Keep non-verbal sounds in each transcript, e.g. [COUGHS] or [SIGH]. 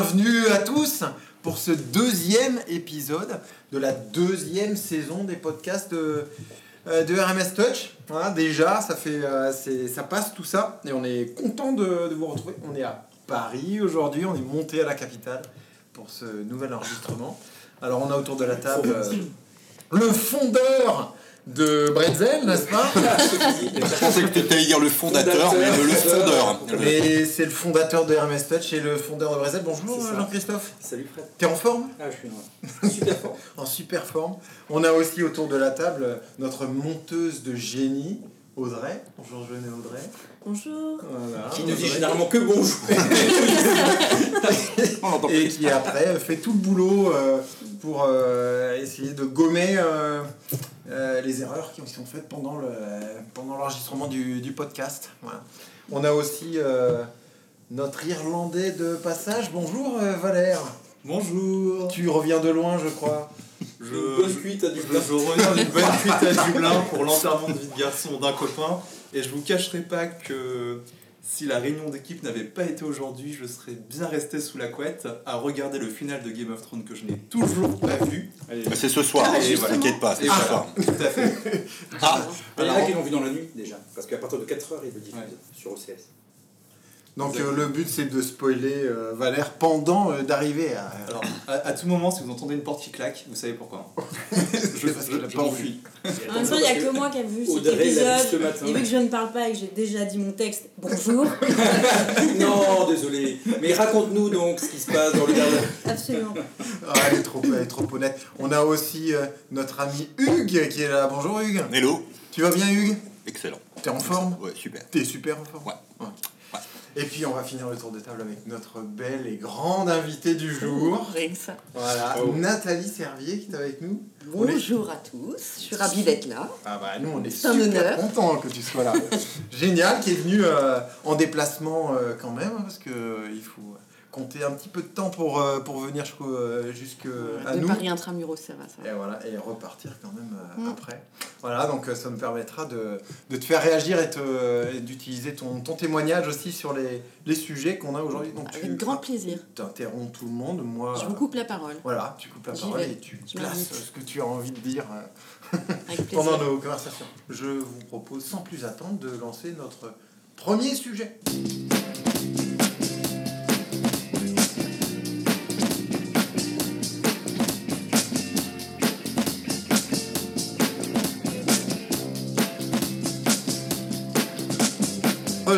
bienvenue à tous pour ce deuxième épisode de la deuxième saison des podcasts de, euh, de RMS Touch. Voilà, déjà, ça, fait, euh, ça passe tout ça et on est content de, de vous retrouver. On est à Paris aujourd'hui, on est monté à la capitale pour ce nouvel enregistrement. Alors, on a autour de la table euh, le fondeur de Bretzel, n'est-ce pas [LAUGHS] Je pensais que tu allais dire le fondateur, mais le fondeur. Et c'est le fondateur de RMS Touch et le fondeur de Bretzel. Bonjour. Jean-Christophe. Salut Fred. T'es en forme? Ah, je suis en super fort. [LAUGHS] en super forme. On a aussi autour de la table notre monteuse de génie, Audrey. Bonjour Jeanne et Audrey. Bonjour. Voilà, Qui ne dit généralement que bonjour. [LAUGHS] Et qui après fait tout le boulot euh, pour euh, essayer de gommer euh, euh, les erreurs qui sont faites pendant le pendant l'enregistrement du, du podcast. Voilà. On a aussi euh, notre Irlandais de passage. Bonjour euh, Valère. Bonjour. Tu reviens de loin, je crois. Je, Une bonne cuite à du je, reviens d'une bonne fuite à Dublin pour l'enterrement de vie de garçon d'un copain. Et je vous cacherai pas que si la réunion d'équipe n'avait pas été aujourd'hui, je serais bien resté sous la couette à regarder le final de Game of Thrones que je n'ai toujours pas vu. Mais c'est ce soir, Ah, ne justement. t'inquiète pas, c'est Et ce voilà. soir. Tout à fait. Ah, Il y en a Alors- qui l'ont vu dans la nuit déjà. Parce qu'à partir de 4h, il le diffuse Ouais. sur OCS. Donc euh, le but c'est de spoiler euh, Valère pendant euh, d'arriver à. Alors, à, à tout moment, si vous entendez une porte qui claque, vous savez pourquoi. [LAUGHS] je parce qu'il a je pas m'enfuis. En même temps, il n'y a que moi qui ai vu cet Audrey l'a vu ce épisode. matin. Et vu que je ne parle pas et que j'ai déjà dit mon texte, bonjour. [LAUGHS] [LAUGHS] non, désolé. Mais raconte-nous donc ce qui se passe dans le gardien. Absolument. Ah, elle, est trop, elle est trop honnête. On a aussi euh, notre ami Hugues qui est là. Bonjour Hugues. hello, Tu vas bien Hugues? Excellent. T'es en forme? Ouais, super. T'es super en forme? Ouais. Ouais. Et puis on va finir le tour de table avec notre belle et grande invitée du jour. Voilà, Oh. Nathalie Servier qui est avec nous. Est- Bonjour à tous, je suis ravie d'être là. Ah bah nous on est super honneur. contents que tu sois là. [LAUGHS] Génial, qui est venu euh, en déplacement euh, quand même, hein, parce que euh, il faut un petit peu de temps pour, euh, pour venir jusqu'au- euh, jusque à de nous. Paris intramuros, ça va, ça va. Et voilà, et repartir quand même euh, Mm. après. Voilà, donc ça me permettra de, de te faire réagir et, d'utiliser ton, ton témoignage aussi sur les, les sujets qu'on a aujourd'hui. Donc Avec tu grand plaisir. interromps tout le monde, moi. Je vous coupe la parole. Voilà, tu coupes la parole vais. et tu Je places ce que tu as envie de dire [LAUGHS] pendant nos conversations. Je vous propose sans plus attendre de lancer notre premier sujet.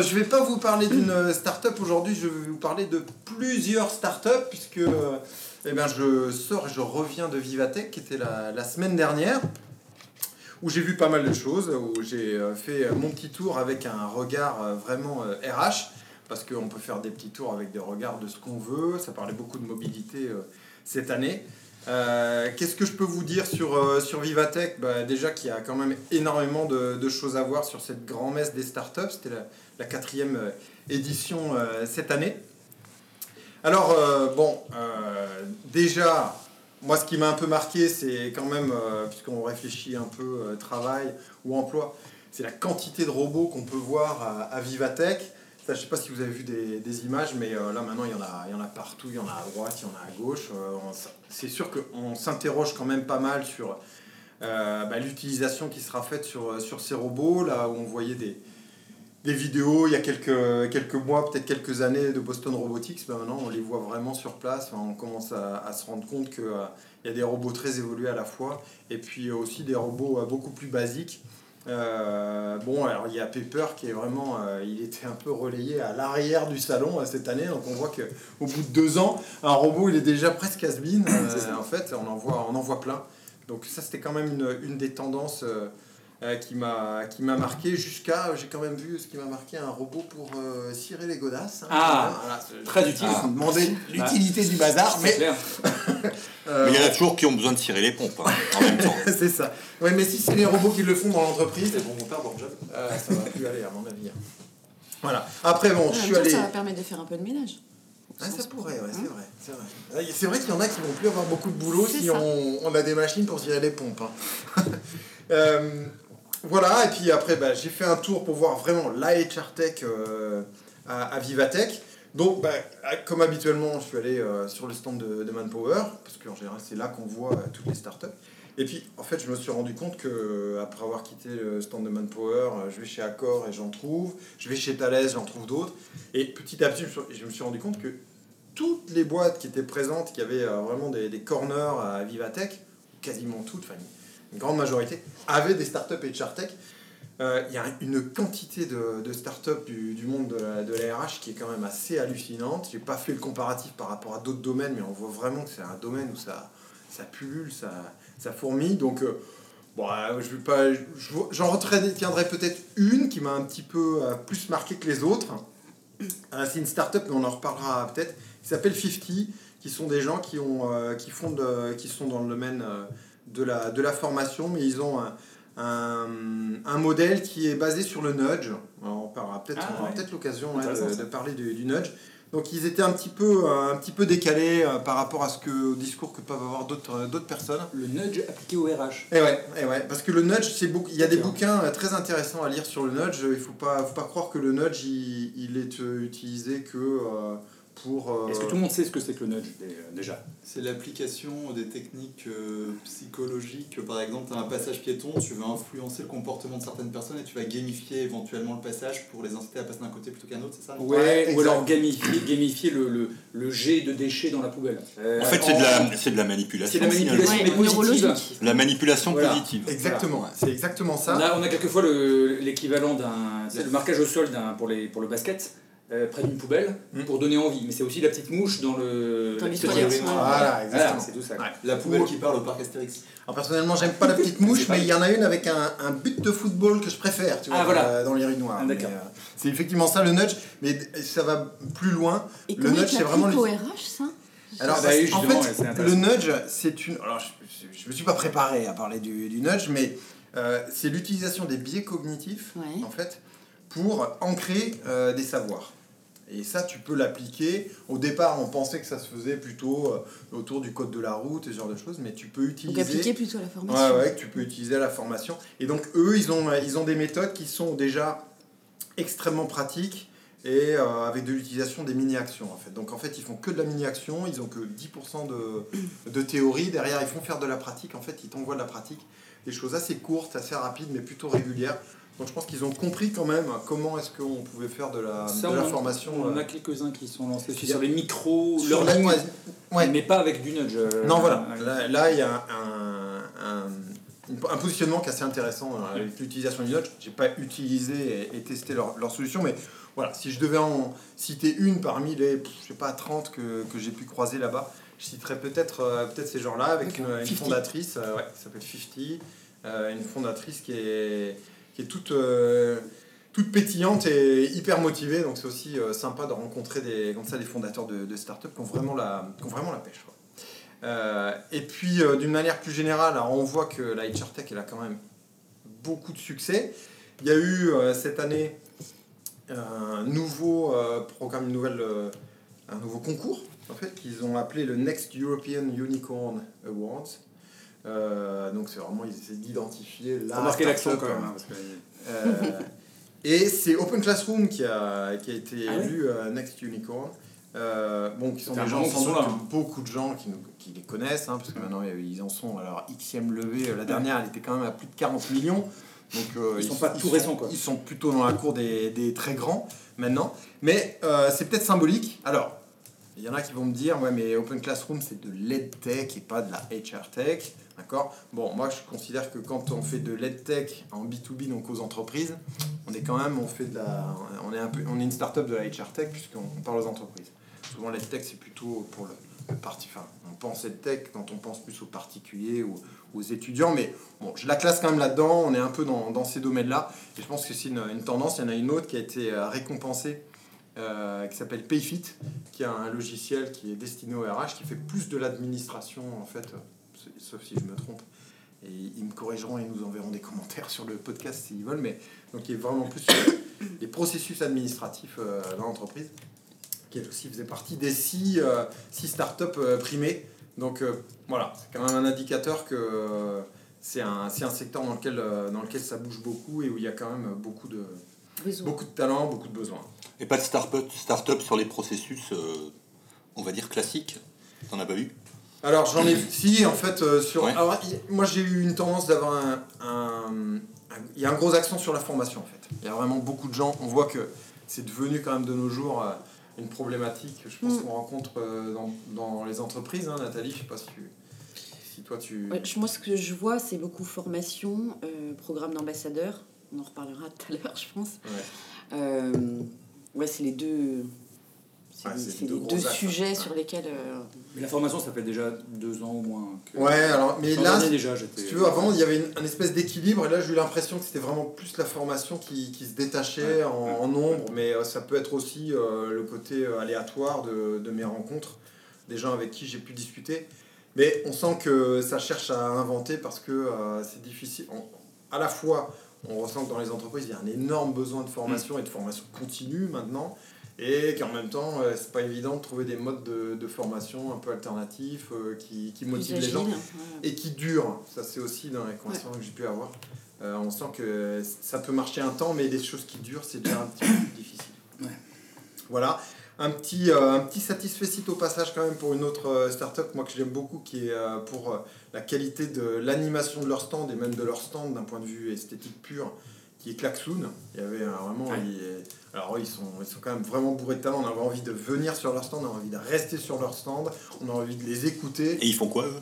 Euh, je vais pas vous parler d'une euh, start-up aujourd'hui, je vais vous parler de plusieurs start-up puisque euh, eh ben, je sors et je reviens de Vivatech qui était la, semaine dernière où j'ai vu pas mal de choses, où j'ai fait mon petit tour avec un regard vraiment RH parce qu'on peut faire des petits tours avec des regards de ce qu'on veut, ça parlait beaucoup de mobilité cette année. Qu'est-ce que je peux vous dire sur, sur Vivatech? Bah, Déjà qu'il y a quand même énormément de, choses à voir sur cette grand-messe des startups. C'était la quatrième euh, édition euh, cette année. Alors, euh, bon, déjà, moi, ce qui m'a un peu marqué, c'est quand même, puisqu'on réfléchit un peu travail ou emploi, c'est la quantité de robots qu'on peut voir à, à Vivatech. Je sais pas si vous avez vu des, images, mais là maintenant il y, en a, partout, il y en a à droite, il y en a à gauche. C'est sûr qu'on s'interroge quand même pas mal sur bah, l'utilisation qui sera faite sur ces robots. Là où on voyait des, des vidéos il y a quelques, quelques mois, peut-être quelques années de Boston Robotics, bah, maintenant on les voit vraiment sur place. On commence à, à se rendre compte qu'il y a des robots très évolués à la fois et puis aussi des robots euh, beaucoup plus basiques. Euh, bon, alors il y a Pepper qui est vraiment, euh, il était un peu relayé à l'arrière du salon euh, cette année, donc on voit que au bout de deux ans, un robot il est déjà presque. [COUGHS] Euh, en fait, on en voit, on en voit plein. Donc ça c'était quand même une, une des tendances euh, qui m'a qui m'a marqué jusqu'à, j'ai quand même vu ce qui m'a marqué, un robot pour euh, cirer les godasses. hein. Ah, Voilà, c'est- Très utile. je me demandais l'utilité du bazar, mais [LAUGHS] euh, Mais il y en a toujours qui ont besoin de cirer les pompes hein, en même temps. [LAUGHS] c'est ça. Ouais, mais si c'est les robots qui le font dans l'entreprise, C'est bon, mon père, bon job. Euh, ça va plus aller à mon avis. Voilà. Après bon, En je suis allé. ça va permettre de faire un peu de ménage. Ah, ça pourrait, ouais, c'est Hein vrai, c'est vrai. Ah, C'est vrai qu'il y en a qui vont plus avoir beaucoup de boulot si on, on a des machines pour tirer les pompes. hein. [LAUGHS] Euh, voilà, et puis après, bah, j'ai fait un tour pour voir vraiment la HR Tech euh, à, Vivatech. Donc, bah, comme habituellement, je suis allé euh, sur le stand de, Manpower, parce qu'en général, c'est là qu'on voit euh, toutes les startups. Et puis, en fait, je me suis rendu compte que après avoir quitté le stand de Manpower, je vais chez Accor et j'en trouve, je vais chez Thales, j'en trouve d'autres. Et petit à petit, je me suis- rendu compte que toutes les boîtes qui étaient présentes, qui avaient vraiment des, des corners à Vivatech, quasiment toutes, enfin une, grande majorité, avaient des startups et Tech. Euh, Il y a une quantité de, de startups du, monde de la, de RH qui est quand même assez hallucinante. J'ai pas fait le comparatif par rapport à d'autres domaines, mais on voit vraiment que c'est un domaine où ça, ça pullule, ça, ça fourmille. Donc, euh, bon, euh, j'en retiendrai peut-être une qui m'a un petit peu plus marqué que les autres. C'est une startup, mais on en reparlera peut-être, qui s'appelle 50, qui sont des gens qui, ont, qui, font de- qui sont dans le domaine de, la, de la formation, mais ils ont un, un, un modèle qui est basé sur le nudge. Alors, on parlera peut-être, Ah, ouais. peut-être l'occasion ouais, de, parler du, du nudge. Donc ils étaient un petit peu, un petit peu décalés euh, par rapport à ce que, au discours que peuvent avoir d'autres euh, d'autres personnes. Le nudge appliqué au RH. Et ouais, et ouais, parce que le nudge, c'est beaucoup. Il y a des bouquins euh, très intéressants à lire sur le nudge. Il faut pas, faut pas croire que le nudge, il, il est utilisé que euh, pour. euh, Est-ce que tout le monde sait ce que c'est que le nudge dé- déjà C'est l'application des techniques euh, psychologiques. Par exemple, tu as un passage piéton, tu veux influencer le comportement de certaines personnes et tu vas gamifier éventuellement le passage pour les inciter à passer d'un côté plutôt qu'un autre, c'est ça? Ouais, Ouais, ou alors gamifier, gamifier le, le, le jet de déchets dans la poubelle. Euh, En fait, c'est de la, c'est de la manipulation. C'est de la manipulation, mais positive. La manipulation Voilà. positive. Exactement, c'est exactement ça. On a, on a quelquefois le- l'équivalent d'un. C'est le marquage au sol d'un, pour, les, pour le basket, euh, près d'une poubelle, Mm. pour donner envie. Mais c'est aussi la petite mouche dans le. Dans la les petite. Voilà, Voilà, exactement. c'est tout ça. Ouais. La poubelle qui parle au parc Astérix. Alors personnellement, j'aime pas la petite [LAUGHS] mouche, mais il y en a une avec un, un but de football que je préfère, tu vois, Ah, voilà. euh, dans l'urinoir. Ah, d'accord. Mais, euh, c'est effectivement ça le nudge, mais ça va plus loin. Et Le nudge, c'est vraiment l'applique le- au RH, ça? Alors, Ah bah en ouais, fait, le nudge, c'est une. Alors, je, je, je me suis pas préparé à parler du, du nudge, mais euh, c'est l'utilisation des biais cognitifs, Ouais. en fait, pour ancrer euh, des savoirs. Et ça, tu peux l'appliquer. Au départ, on pensait que ça se faisait plutôt euh, autour du code de la route et ce genre de choses, mais tu peux Donc utiliser. appliquer plutôt à la formation. Ouais, ouais, que tu peux utiliser à la formation. Et donc, eux, ils ont, ils ont des méthodes qui sont déjà extrêmement pratiques et euh, avec de l'utilisation des mini-actions, en fait. Donc, en fait, ils font que de la mini-action, ils ont que 10% de, de théorie. Derrière, ils font faire de la pratique. En fait, ils t'envoient de la pratique. Des choses assez courtes, assez rapides, mais plutôt régulières. Donc, je pense qu'ils ont compris quand même comment est-ce qu'on pouvait faire de la, Ça, de la on, formation. on en euh, a quelques-uns qui sont lancés a- sur les micros, sur learning, ouais. mais pas avec du nudge. euh, Non, voilà. euh, Là, il y a un, un, un positionnement qui est assez intéressant euh, avec l'utilisation du nudge. Je n'ai pas utilisé et, et testé leur, leur solution, mais voilà, si je devais en citer une parmi les, je sais pas, 30 que, que j'ai pu croiser là-bas, je citerais peut-être peut ces gens-là avec une, D'accord. une 50. fondatrice ouais, qui s'appelle 50, euh, une fondatrice qui est, qui est toute, euh, toute pétillante et hyper motivée. Donc c'est aussi euh, sympa de rencontrer des, comme ça, des fondateurs de, startups qui ont vraiment la, qui ont vraiment la pêche. Euh, et puis, d'une manière plus générale, on voit que la HR Tech, elle a quand même beaucoup de succès. Il y a eu cette année un nouveau programme, une nouvelle, un nouveau concours, en fait, qu'ils ont appelé le Next European Unicorn Awards. Euh, donc, c'est vraiment, ils essaient d'identifier la. Remarquez startup, quand même. hein, parce que- euh, et c'est Open Classroom qui a, qui a été Ah ouais élu euh, Next Unicorn. Euh, bon, qui sont des gens sans sont doute là, hein. beaucoup de gens qui, nous- qui les connaissent, hein, parce que maintenant ils en sont à leur xème levée. La dernière, elle était quand même à plus de 40 millions. Donc, euh, Ils sont pas tout récents, quoi. Ils sont plutôt dans la cour des, des très grands maintenant. Mais euh, c'est peut-être symbolique. Alors, il y en a qui vont me dire, ouais, mais Open Classroom, c'est de l'EdTech et pas de la HR Tech. D'accord? Bon, moi, je considère que quand on fait de l'EdTech en B2B, donc aux entreprises, on est quand même, on fait de la, on est un peu, on est une start-up de la HR Tech puisqu'on on parle aux entreprises. Souvent, l'EdTech, c'est plutôt pour le, le parti, enfin, on pense EdTech quand on pense plus aux particuliers ou aux étudiants, mais bon, je la classe quand même là-dedans, on est un peu dans, dans ces domaines-là, et je pense que c'est une, une tendance, il y en a une autre qui a été euh, récompensée, euh, qui s'appelle Payfit, qui a un logiciel qui est destiné au RH, qui fait plus de l'administration, en fait, sauf si je me trompe, et ils me corrigeront et nous enverront des [LAUGHS] commentaires sur le podcast s'ils veulent, mais donc qui est vraiment plus sur les processus administratifs euh, dans l'entreprise, qui elle aussi faisait partie des six, euh, six startups euh, primées. Donc euh, voilà, c'est quand même un indicateur que euh, c'est un, c'est un secteur dans lequel, euh, dans lequel ça bouge beaucoup et où il y a quand même beaucoup de, Besoin. Beaucoup de talent, beaucoup de besoins. Et pas de start-up start sur les processus, euh, on va dire, classiques T'en as pas vu? Alors j'en ai si en fait euh, sur. Ouais. Alors y- moi j'ai eu une tendance d'avoir un, un- un- Il y a un gros accent sur la formation en fait. Il y a vraiment beaucoup de gens. On voit que c'est devenu quand même de nos jours euh, une problématique. Je pense Mm. qu'on rencontre euh, dans, dans les entreprises. hein, Nathalie, je sais pas si, tu- si toi tu. Ouais, moi, ce que je vois, c'est beaucoup formation, euh, programme d'ambassadeur. On en reparlera tout à l'heure, je pense. Ouais. Euh, ouais, c'est les deux, c'est les, deux sujets ouais. sur lesquels. euh, Mais la formation, ça fait déjà deux ans au moins. Que... Ouais, alors mais là, déjà. Si tu veux, avant, il y avait une, un espèce d'équilibre, et là, j'ai eu l'impression que c'était vraiment plus la formation qui, qui se détachait Ouais, en, ouais. en nombre, mais euh, ça peut être aussi euh, le côté euh, aléatoire de, de mes rencontres, des gens avec qui j'ai pu discuter. Mais on sent que ça cherche à inventer parce que euh, c'est difficile. On- à la fois, on ressent que dans les entreprises, il y a un énorme besoin de formation et de formation continue maintenant, et qu'en même temps, euh, c'est pas évident de trouver des modes de, de formation un peu alternatifs euh, qui, qui motivent les gens Ouais. et qui dure. Ça, c'est aussi dans les conversations que j'ai pu avoir. Euh, on sent que ça peut marcher un temps, mais les choses qui durent, c'est déjà un petit peu plus difficile. Ouais. Voilà. Un petit, euh, un petit satisfait au passage quand même pour une autre euh, startup, moi que j'aime beaucoup, qui est euh, pour euh, la qualité de l'animation de leur stand et même de leur stand d'un point de vue esthétique pur, qui est Klaxoon. Il y avait euh, vraiment... Ouais. il- alors ils sont, ils sont quand même vraiment bourrés de talent, on avait envie de venir sur leur stand, on a envie de rester sur leur stand, on a envie de les écouter. Et ils font quoi, eux?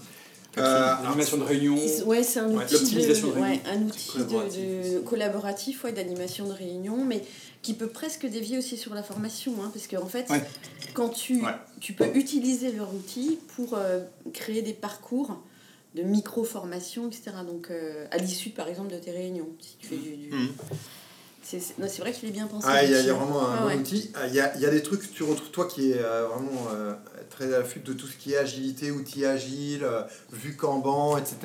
Euh, L'animation de réunion. Ouais, c'est un Ouais, outil, l'optimisation de, de ouais, un outil Collaboratif de aussi. collaboratif, ouais, d'animation de réunion, mais qui peut presque dévier aussi sur la formation, hein, parce qu'en fait, Ouais. quand tu, Ouais. tu peux utiliser leur outil pour euh, créer des parcours de micro-formation, etc. Donc, euh, à l'issue, par exemple, de tes réunions, si tu fais du... du- Mhm. C'est vrai qu'il est bien pensé. Ah, il y, a- il y a l'outil, vraiment un Ah bon ouais. outil. Ah, Il y a, il y a des trucs que tu retrouves, toi qui es euh, vraiment euh, très à l'affût de tout ce qui est agilité, outils agiles, euh, vue Kanban, etc.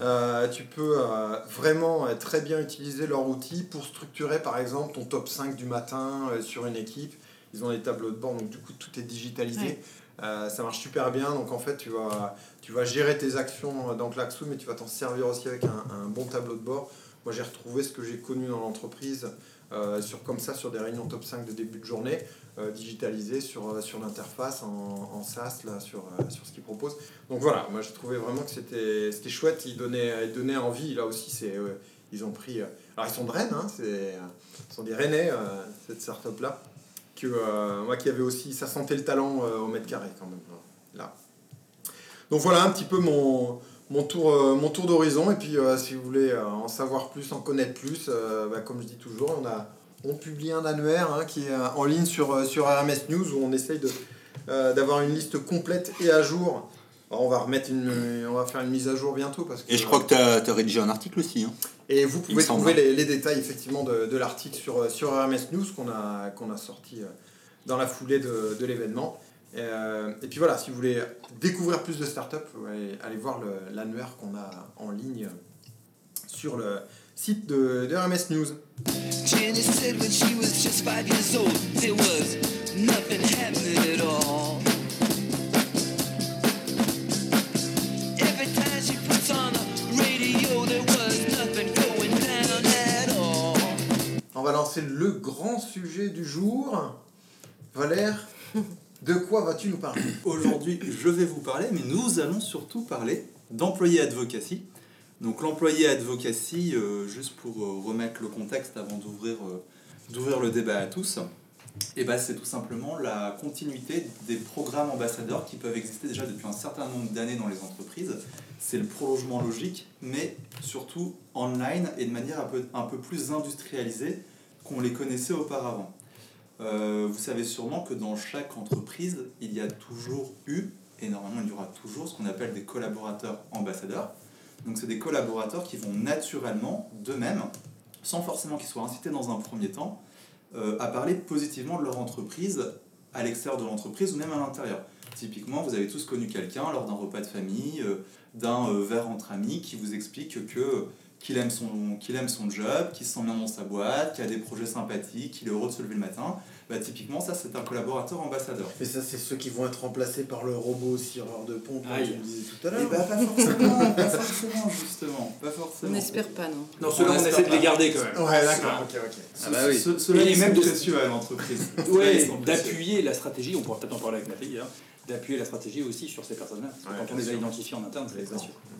Euh, tu peux euh, vraiment euh, très bien utiliser leur outil pour structurer par exemple ton top 5 du matin euh, sur une équipe. Ils ont des tableaux de bord, donc du coup tout est digitalisé. Ouais. Euh, ça marche super bien, donc en fait tu vas, tu vas gérer tes actions dans Klaxoon, mais tu vas t'en servir aussi avec un, bon tableau de bord. Moi j'ai retrouvé ce que j'ai connu dans l'entreprise euh, sur, comme ça sur des réunions top 5 de début de journée, euh, digitalisées sur, euh, sur l'interface en, SaaS, là, sur, euh, sur ce qu'ils proposent. Donc voilà, moi j'ai trouvé vraiment que c'était chouette, ils donnaient, ils donnaient envie, là aussi c'est euh, ils ont pris... euh, alors ils sont de Rennes, hein, euh, ce sont des Rennais, euh, cette startup-là, euh, moi qui avait aussi, ça sentait le talent euh, au mètre carré quand même, là. Donc voilà un petit peu mon, mon tour, euh, mon tour d'horizon. Et puis, si vous voulez en savoir plus, en connaître plus, bah, comme je dis toujours, on, a, on publie un annuaire hein, qui est en ligne sur, sur RMS News où on essaye d'avoir une liste complète et à jour. On va remettre une, on va faire une mise à jour bientôt parce que. Et je crois que tu as, rédigé un article aussi. Hein. Et vous pouvez trouver les, les détails effectivement de, de l'article sur, euh, sur RMS News qu'on a, qu'on a sorti euh, dans la foulée de, de l'événement. Et, euh, et puis voilà, si vous voulez découvrir plus de startups, allez voir l'annuaire qu'on a en ligne sur le site de, de RMS News. Jenny said when she was just five years old, there was nothing happening at all. Va lancer le grand sujet du jour. Valère, de quoi vas-tu nous parler? Aujourd'hui, je vais vous parler, mais nous allons surtout parler d'employé advocacy. Donc l'employé advocacy, euh, juste pour euh, remettre le contexte avant d'ouvrir euh, le débat à tous, et ben, c'est tout simplement la continuité des programmes ambassadeurs qui peuvent exister déjà depuis un certain nombre d'années dans les entreprises. C'est le prolongement logique, mais surtout online et de manière un peu, un peu plus industrialisée qu'on les connaissait auparavant. Euh, vous savez sûrement que dans chaque entreprise, il y a toujours eu, et normalement il y aura toujours, ce qu'on appelle des collaborateurs ambassadeurs. Donc c'est des collaborateurs qui vont naturellement, d'eux-mêmes, sans forcément qu'ils soient incités dans un premier temps, euh, à parler positivement de leur entreprise à l'extérieur de l'entreprise ou même à l'intérieur. Typiquement, vous avez tous connu quelqu'un lors d'un repas de famille, euh, d'un verre entre amis, qui vous explique que qu'il aime, son, qu'il aime son job, qu'il se sent bien dans sa boîte, qu'il a des projets sympathiques, qu'il est heureux de se lever le matin. bah, typiquement, ça, c'est un collaborateur ambassadeur. Mais ça, c'est ceux qui vont être remplacés par le robot cireur de pompe, comme tu me disais tout à Et l'heure. bah, pas forcément, pas forcément, justement. Pas forcément. On n'espère pas, non. Non, ceux-là, on essaie de les garder quand même. Ouais, d'accord, ok, ok. Ah bah oui. ce- Ceux-là, même précieux à l'entreprise. [LAUGHS] Ouais, d'appuyer la stratégie, on pourra peut-être en parler avec Nathalie, hein, d'appuyer la stratégie aussi sur ces personnes-là. Parce que Ouais, quand on les a sûr. identifiés en interne, c'est.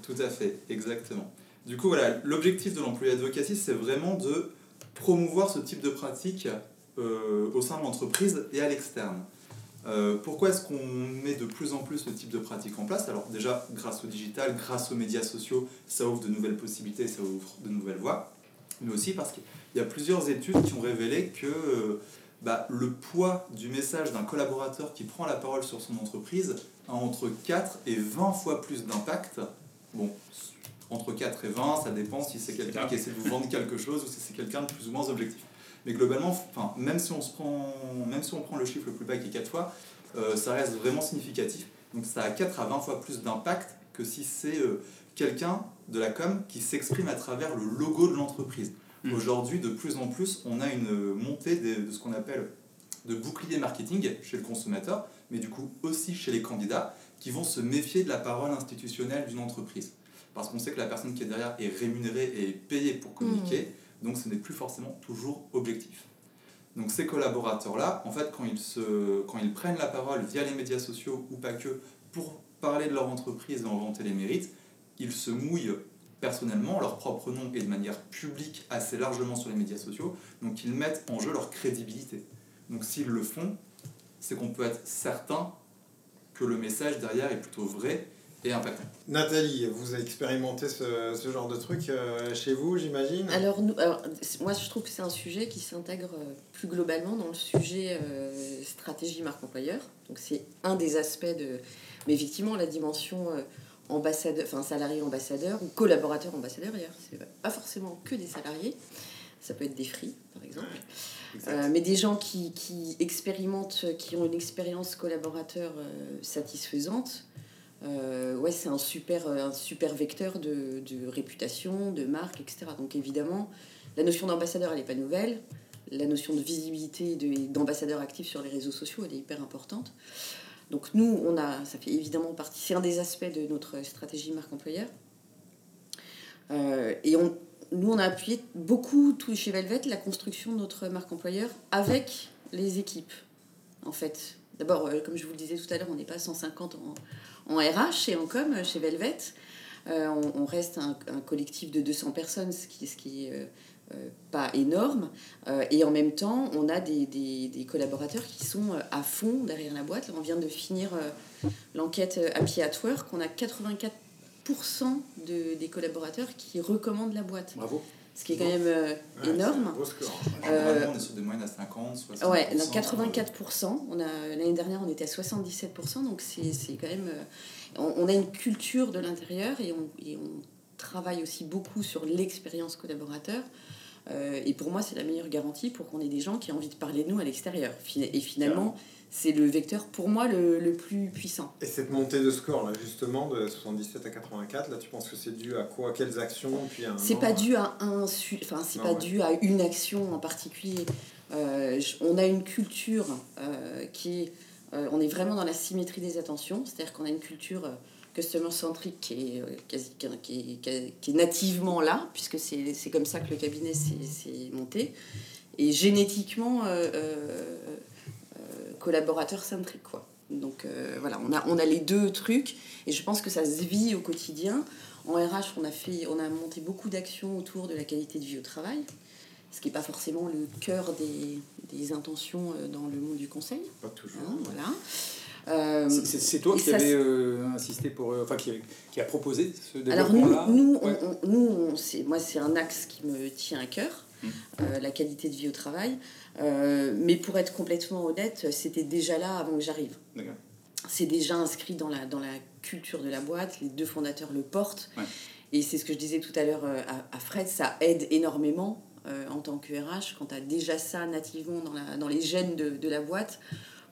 Tout à fait, exactement. Du coup, voilà, l'objectif de l'employé advocacy, c'est vraiment de promouvoir ce type de pratique euh, au sein de l'entreprise et à l'externe. Euh, pourquoi est-ce qu'on met de plus en plus ce type de pratique en place? Alors déjà, grâce au digital, grâce aux médias sociaux, ça ouvre de nouvelles possibilités, ça ouvre de nouvelles voies, mais aussi parce qu'il y a plusieurs études qui ont révélé que euh, bah, le poids du message d'un collaborateur qui prend la parole sur son entreprise a entre 4 et 20 fois plus d'impact. Bon, entre 4 et 20, ça dépend si c'est quelqu'un qui essaie de vous vendre quelque chose ou si c'est quelqu'un de plus ou moins objectif. Mais globalement, enfin, même, si on se prend, même si on prend le chiffre le plus bas qui est 4 fois, euh, ça reste vraiment significatif. Donc ça a 4 à 20 fois plus d'impact que si c'est euh, quelqu'un de la com qui s'exprime à travers le logo de l'entreprise. Mhm. Aujourd'hui, de plus en plus, on a une montée de, de ce qu'on appelle de bouclier marketing chez le consommateur, mais du coup aussi chez les candidats qui vont se méfier de la parole institutionnelle d'une entreprise. Parce qu'on sait que la personne qui est derrière est rémunérée et payée pour communiquer, donc ce n'est plus forcément toujours objectif. Donc ces collaborateurs-là, en fait, quand ils, se, quand ils prennent la parole via les médias sociaux ou pas que pour parler de leur entreprise et en vanter les mérites, ils se mouillent personnellement, en leur propre nom et de manière publique assez largement sur les médias sociaux, donc ils mettent en jeu leur crédibilité. Donc s'ils le font, c'est qu'on peut être certain que le message derrière est plutôt vrai et impactant. Nathalie, vous avez expérimenté ce, ce genre de truc euh, chez vous, j'imagine? Alors, nous, alors, c- moi, je trouve que c'est un sujet qui s'intègre euh, plus globalement dans le sujet euh, stratégie marque employeur. Donc, c'est un des aspects de. Mais effectivement, la dimension euh, ambassadeur, enfin salarié ambassadeur ou collaborateur ambassadeur, d'ailleurs, c'est pas forcément que des salariés. Ça peut être des free, par exemple. Euh, mais des gens qui, qui expérimentent, qui ont une expérience collaborateur euh, satisfaisante, euh, ouais, c'est un super, euh, un super vecteur de, de réputation, de marque, etc. Donc évidemment, la notion d'ambassadeur, elle n'est pas nouvelle. La notion de visibilité de- d'ambassadeur actif sur les réseaux sociaux, elle est hyper importante. Donc nous, on a, ça fait évidemment partie, c'est un des aspects de notre stratégie marque employeur. Euh, et on, nous, on a appuyé beaucoup tout chez Velvet la construction de notre marque employeur avec les équipes, en fait. D'abord, comme je vous le disais tout à l'heure, on n'est pas 150 en, en RH et en com euh, chez Velvet. Euh, on, reste un, collectif de 200 personnes, ce qui, ce qui est euh, pas énorme. Et en même temps, on a des, collaborateurs qui sont à fond derrière la boîte. On vient de finir l'enquête Happy at Work. On a 84% de, des collaborateurs qui recommandent la boîte. Bravo. Ce qui est quand même euh, Ouais, énorme. Euh, on est sur des moyennes à 50, 60. Ouais, donc 84%. On a l'année dernière, on était à 77%. Donc c'est c'est quand même. euh, on, on a une culture de l'intérieur et on, et on travaille aussi beaucoup sur l'expérience collaborateur. Euh, et pour moi, c'est la meilleure garantie pour qu'on ait des gens qui aient envie de parler de nous à l'extérieur. Et finalement, c'est le vecteur pour moi le, le plus puissant. Et cette montée de score, là, justement, de 77 à 84, là, tu penses que c'est dû à quoi Quelles actions puis à C'est pas euh, dû à un enfin c'est pas ouais. dû à une action en particulier. Euh, on a une culture euh, qui est euh, on est vraiment dans la symétrie des attentions, c'est-à-dire qu'on a une culture customer centric qui est, quasi, qui, est- qui est- nativement là, puisque c'est c'est comme ça que le cabinet s'est monté, et génétiquement euh, euh, euh, collaborateur centrique quoi. Donc euh, voilà, on a, on a les deux trucs et je pense que ça se vit au quotidien. En RH, on a, fait, on a monté beaucoup d'actions autour de la qualité de vie au travail, ce qui n'est pas forcément le cœur des, des intentions euh, dans le monde du conseil. Pas toujours. hein, voilà. Euh, C'est- c'est toi qui avais euh, insisté pour. euh, Enfin, qui, qui a proposé ce Alors nous, développement-là nous, Ouais. on, on- nous on- c'est, moi c'est un axe qui me tient à cœur. Euh, la qualité de vie au travail. Euh, mais pour être complètement honnête, c'était déjà là avant que j'arrive. C'est déjà inscrit dans la, dans la culture de la boîte, les deux fondateurs le portent. Ouais. Et c'est ce que je disais tout à l'heure euh, à, à Fred, ça aide énormément euh, en tant que RH quand tu as déjà ça nativement dans, la, dans les gènes de, de la boîte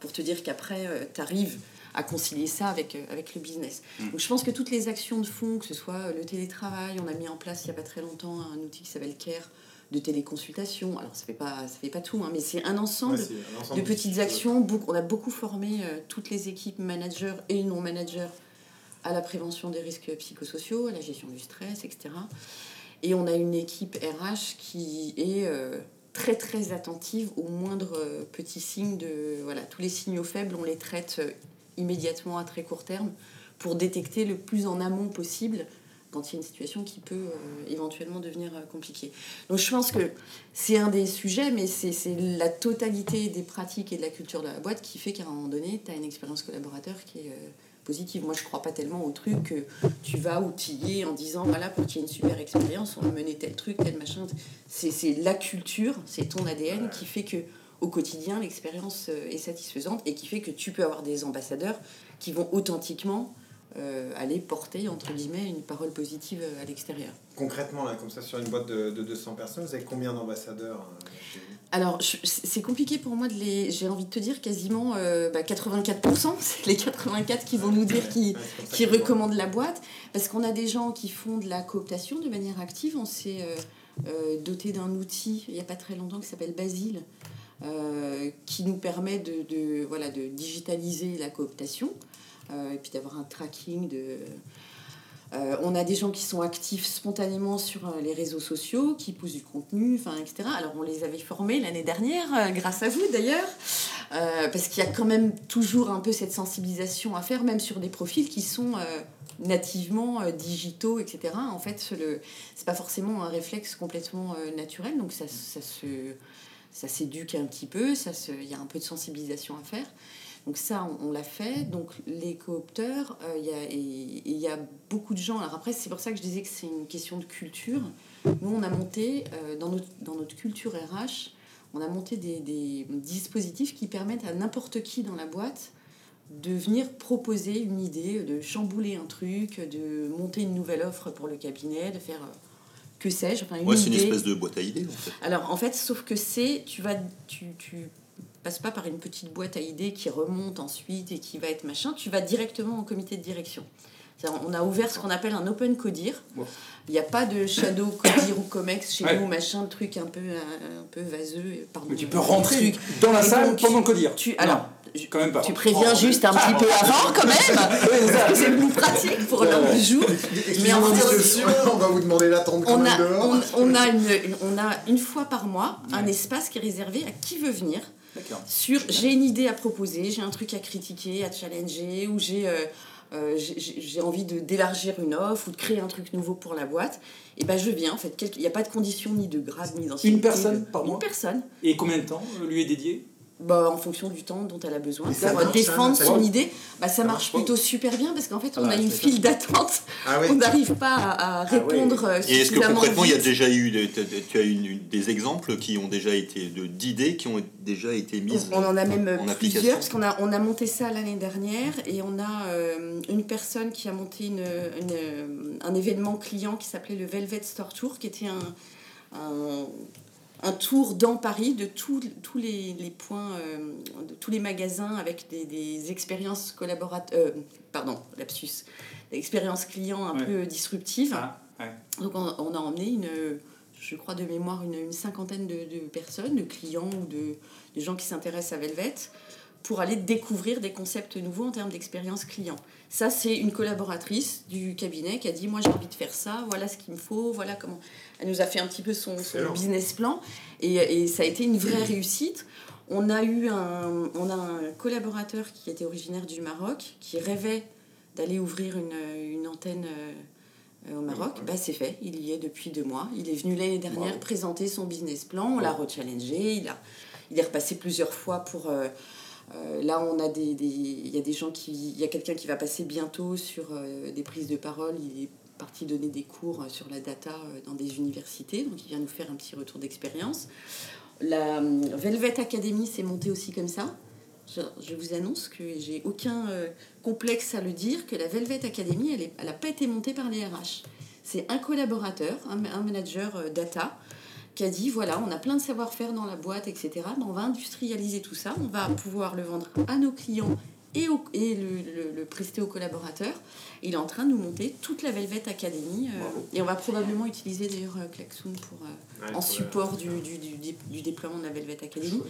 pour te dire qu'après tu arrives à concilier ça avec, avec le business. Mm. Donc je pense que toutes les actions de fond, que ce soit le télétravail, on a mis en place il n'y a pas très longtemps un outil qui s'appelle CARE de téléconsultation. Alors ça fait pas, ça fait pas tout, hein, mais c'est un ensemble Ouais, c'est un ensemble de petites actions. Beaucoup- on a beaucoup formé euh, toutes les équipes managers et non managers à la prévention des risques psychosociaux, à la gestion du stress, etc. Et on a une équipe RH qui est euh, très très attentive aux moindres euh, petits signes de voilà tous les signaux faibles, on les traite euh, immédiatement à très court terme pour détecter le plus en amont possible quand il y a une situation qui peut euh, éventuellement devenir euh, compliquée. Donc je pense que c'est un des sujets, mais c'est la totalité des pratiques et de la culture de la boîte qui fait qu'à un moment donné, tu as une expérience collaborateur qui est euh, positive. Moi, je crois pas tellement au truc que tu vas outiller en disant, voilà, pour qu'il y ait une super expérience, on va mener tel truc, tel machin. C'est la culture, c'est ton ADN qui fait que au quotidien, l'expérience est satisfaisante et qui fait que tu peux avoir des ambassadeurs qui vont authentiquement euh, aller porter, entre guillemets, une parole positive euh, à l'extérieur. Concrètement, là, comme ça, sur une boîte de, de 200 personnes, vous avez combien d'ambassadeurs euh, Alors, c'est compliqué pour moi de les. J'ai envie de te dire quasiment euh, bah, 84%, [LAUGHS] c'est les 84 qui vont nous dire qui, Ouais, qui recommandent la boîte. Parce qu'on a des gens qui font de la cooptation de manière active. On s'est doté d'un outil il n'y a pas très longtemps qui s'appelle Basile, qui nous permet de, de, voilà, de digitaliser la cooptation et puis d'avoir un tracking de. Euh, on a des gens qui sont actifs spontanément sur euh, les réseaux sociaux, qui poussent du contenu, etc. Alors on les avait formés l'année dernière, euh, grâce à vous d'ailleurs, euh, parce qu'il y a quand même toujours un peu cette sensibilisation à faire, même sur des profils qui sont euh, nativement euh, digitaux, etc. En fait, ce- le, c'est pas forcément un réflexe complètement euh, naturel, donc ça, ça se ça s'éduque un petit peu, il y a un peu de sensibilisation à faire. Donc ça, on, on l'a fait. Donc les coopteurs, euh, il y a, y beaucoup de gens. Alors après, c'est pour ça que je disais que c'est une question de culture. Nous, on a monté, euh, dans, notre, dans notre culture RH, on a monté des, des dispositifs qui permettent à n'importe qui dans la boîte de venir proposer une idée, de chambouler un truc, de monter une nouvelle offre pour le cabinet, de faire... euh, que sais-je, enfin une Ouais, c'est une espèce de boîte à idées en fait. Alors en fait, sauf que c'est, tu vas, tu, tu passes pas par une petite boîte à idées qui remonte ensuite et qui va être machin, tu vas directement au comité de direction. On a ouvert ce qu'on appelle un open codir. Wow. Il n'y a pas de shadow codir ou comex chez Ouais. nous, machin, le truc un peu, un, un peu vaseux. Pardon, Mais tu peux rentrer truc. dans la Et salle donc, pendant le codir. Tu, alors, quand même pas. tu préviens juste un petit peu [LAUGHS] avant quand même, parce que c'est plus pratique pour l'heure du jour. [LAUGHS] Mais en on va vous demander d'attendre quand on même a, dehors. on, on a une, on a une fois par mois un espace qui est réservé à qui veut venir. Sur j'ai une idée à proposer, j'ai un truc à critiquer, à challenger, ou j'ai euh, euh, j'ai- envie de d'élargir une offre ou de créer un truc nouveau pour la boîte, et ben je viens en fait. Il n'y a pas de condition ni de grade ni d'ancienneté. Une personne par Une mois personne, Et combien de temps euh, lui est dédié? Bah, en fonction du temps dont elle a besoin pour euh, marche, défendre ça, son idée. Bah, ça marche plutôt super bien parce qu'en fait Ah on bah, a une file d'attente. Ah ouais. On n'arrive pas à, à Ah ouais. répondre euh, Et est-ce que suffisamment concrètement, il y a déjà eu des, tu as une- une- des exemples qui ont déjà été de- d'idées qui ont déjà été mises On en a même en plusieurs, application? parce qu'on a, on a monté ça l'année dernière et on a euh, une personne qui a monté une, une- un événement client qui s'appelait le Velvet Store Tour, qui était un, un, un tour dans Paris de tous tous les, les points, euh, de tous les magasins avec des, des expériences collaborateurs, pardon, lapsus, des expériences clients un Ouais. peu disruptives. Ah, ouais. Donc on, on a emmené une, je crois de mémoire, une, une cinquantaine de, de personnes, de clients ou de, de gens qui s'intéressent à Velvet, pour aller découvrir des concepts nouveaux en termes d'expérience client. Ça, c'est une collaboratrice du cabinet qui a dit, moi j'ai envie de faire ça, voilà ce qu'il me faut, voilà comment... Elle nous a fait un petit peu son, business plan et, et ça a été une vraie réussite. On a eu un, on a un collaborateur qui était originaire du Maroc, qui rêvait d'aller ouvrir une, une antenne euh, au Maroc. Bah, c'est fait, il y est depuis deux mois. Il est venu l'année dernière présenter son business plan, on l'a rechallengé, il, a, il est repassé plusieurs fois pour... euh, euh, là, on a des, il y a des gens qui, il y a quelqu'un qui va passer bientôt sur euh, des prises de parole. Il est parti donner des cours euh, sur la data dans des universités, donc il vient nous faire un petit retour d'expérience. La Velvet Academy s'est montée aussi comme ça. Je, vous annonce que j'ai aucun complexe à le dire que la Velvet Academy, elle n'a pas été montée par les RH. C'est un collaborateur, un, manager data, qui a dit voilà, on a plein de savoir-faire dans la boîte, etc. On va industrialiser tout ça, on va pouvoir le vendre à nos clients et, au- et le, le- le prester aux collaborateurs. Il est en train de nous monter toute la Velvet Academy. euh, et on va probablement utiliser d'ailleurs euh, Klaxoon pour, euh, Ouais, en pour support du, du, du, du- du déploiement de la Velvet Academy.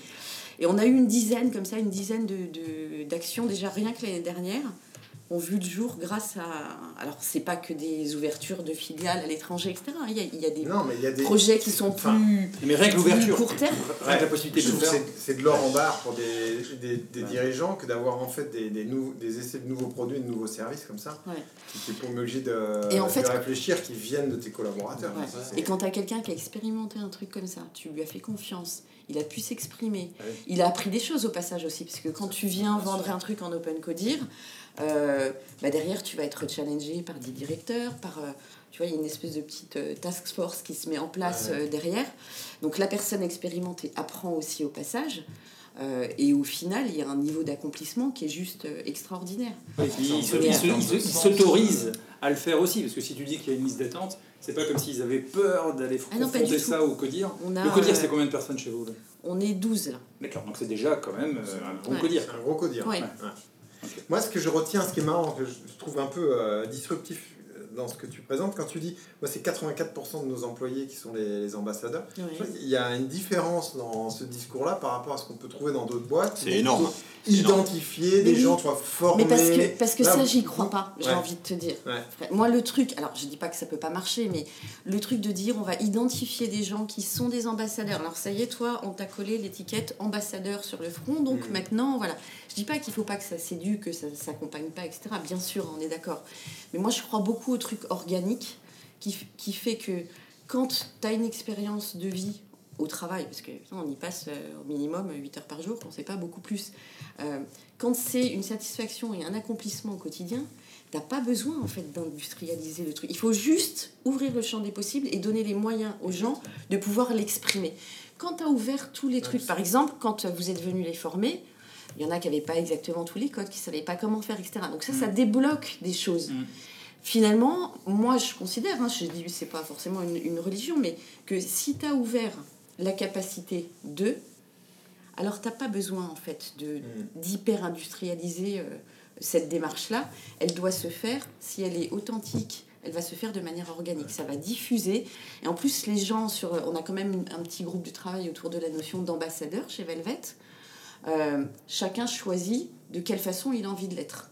Et on a eu une dizaine, comme ça, une dizaine de, de- d'actions, déjà rien que l'année dernière, ont vu le jour grâce à... Alors, c'est pas que des ouvertures de filiales à l'étranger, etc. Il y a, il y a des Non, mais il y a des. projets qui sont Enfin, plus, Mais rien que l'ouverture. plus court terme. Rien que la possibilité Je de trouve c'est- c'est de l'or en barre pour des, des, des dirigeants que d'avoir en fait des, des, nouveaux, des essais de nouveaux produits, de nouveaux services comme ça. Ouais. Tu pas obligé de, Et en de fait- réfléchir qui viennent de tes collaborateurs. Ouais. Et quand tu as quelqu'un qui a expérimenté un truc comme ça, tu lui as fait confiance, il a pu s'exprimer, Ouais. il a appris des choses au passage aussi, parce que quand tu viens vendre un truc en open codir, euh, bah derrière tu vas être challengé par des directeurs, par... euh, tu vois, il y a une espèce de petite euh, task force qui se met en place Ouais. euh, derrière. Donc la personne expérimentée apprend aussi au passage. euh, et au final, il y a un niveau d'accomplissement qui est juste euh, extraordinaire. Et puis, ils s'autorisent à le faire aussi, parce que si tu dis qu'il y a une liste d'attente, c'est pas comme s'ils avaient peur d'aller Ah confronter tout. ça au codir. On a, Le codir, euh, c'est combien de personnes chez vous là? On est 12 là. D'accord, donc c'est déjà quand même euh, un bon Ouais. codir. Un gros codir. Ouais. Ouais. Moi, ce que je retiens, ce qui est marrant, que je trouve un peu euh, disruptif dans ce que tu présentes, quand tu dis, moi, c'est 84% de nos employés qui sont les, les ambassadeurs. Qu'il y a une différence dans ce discours-là par rapport à ce qu'on peut trouver dans d'autres boîtes. C'est il énorme. Identifier des oui. gens, tu vois, formés. Mais parce que, parce que Là, ça, j'y crois pas, j'ai Ouais. envie de te dire. Ouais. Moi, le truc, alors je dis pas que ça peut pas marcher, mais le truc de dire on va identifier des gens qui sont des ambassadeurs. Alors ça y est, toi, on t'a collé l'étiquette ambassadeur sur le front, donc Mhm. maintenant, voilà. Je dis pas qu'il faut pas que ça séduise, que ça s'accompagne pas, etc. Bien sûr, on est d'accord. Mais moi, je crois beaucoup au truc organique qui, qui fait que quand tu as une expérience de vie au travail, parce que putain, on y passe euh, au minimum 8 heures par jour, on sait pas beaucoup plus. Euh, quand c'est une satisfaction et un accomplissement au quotidien, t'as pas besoin en fait d'industrialiser le truc. Il faut juste ouvrir le champ des possibles et donner les moyens aux gens de pouvoir l'exprimer. Quand tu as ouvert tous les trucs, par exemple, quand vous êtes venu les former, il y en a qui n'avaient pas exactement tous les codes, qui ne savaient pas comment faire, etc. Donc ça, ça débloque des choses. Mm. Finalement, moi je considère, hein, je dis c'est pas forcément une, une religion, mais que si tu as ouvert la capacité de, alors t'as pas besoin en fait de d'hyper industrialiser euh, cette démarche-là. Elle doit se faire, si elle est authentique, elle va se faire de manière organique. Ça va diffuser. Et en plus, les gens, sur, on a quand même un petit groupe de travail autour de la notion d'ambassadeur chez Velvet. Euh, chacun choisit de quelle façon il a envie de l'être.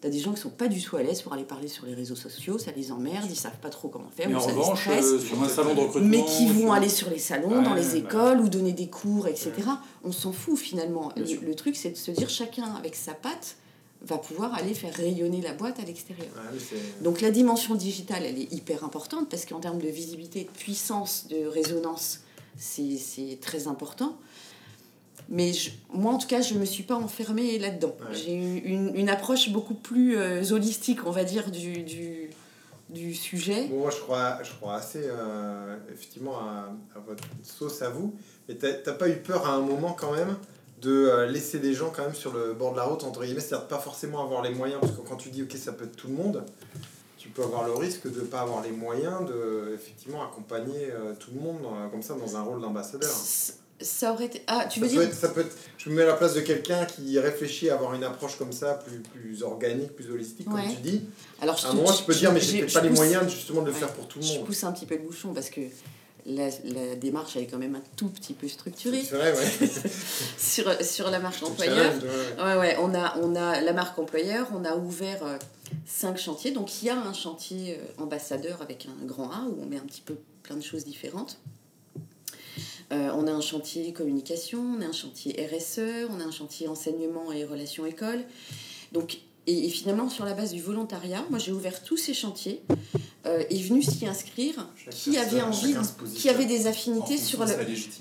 T'as des gens qui sont pas du tout à l'aise pour aller parler sur les réseaux sociaux, ça les emmerde, ils savent pas trop comment faire, Mais ou en ça les revanche, stresse euh, sur un salon de recrutement. mais qui vont sur- aller sur les salons, Ouais, dans les bah. écoles ou donner des cours, etc. On s'en fout finalement. Le, truc, c'est de se dire chacun avec sa patte va pouvoir aller faire rayonner la boîte à l'extérieur. Ouais, Donc la dimension digitale, elle est hyper importante parce qu'en termes de visibilité, de puissance, de résonance, c'est c'est très important. Mais je- moi, en tout cas, je ne me suis pas enfermée là-dedans. Ouais. J'ai eu une, une approche beaucoup plus euh, holistique, on va dire, du, du, du sujet. Bon, moi, je crois, je crois assez euh, effectivement à, à votre sauce à vous. Mais t'as t'as pas eu peur à un moment quand même de euh, laisser des gens quand même sur le bord de la route, entre guillemets, c'est-à-dire de pas forcément avoir les moyens, parce que quand tu dis ok, ça peut être tout le monde, tu peux avoir le risque de pas avoir les moyens de effectivement accompagner euh, tout le monde comme ça dans un rôle d'ambassadeur. Ça aurait été... Ah, tu Ça veux peut, dire être, ça peut être, je me mets à la place de quelqu'un qui réfléchit à avoir une approche comme ça, plus, plus organique, plus holistique, Ouais. comme tu dis. Alors, je À un te- moment, je- tu peux je- dire, mais je- j'ai je pas les pousse- moyens justement de le Ouais. faire pour tout le Je monde. pousse un petit peu le bouchon parce que la, la démarche, elle est quand même un tout petit peu structurée C'est vrai, ouais. [LAUGHS] sur, sur la marque employeur. challenge, ouais, ouais. Ouais, ouais, on a, on a la marque employeur, on a ouvert euh, cinq chantiers. Donc il y a un chantier euh, ambassadeur avec un grand A où on met un petit peu plein de choses différentes. Euh, on a un chantier communication, on a un chantier RSE, on a un chantier enseignement et relations école. Donc, et, et finalement, sur la base du volontariat, moi j'ai ouvert tous ces chantiers euh, est venu s'y inscrire Chaque qui avait envie, qui avait des affinités sur le,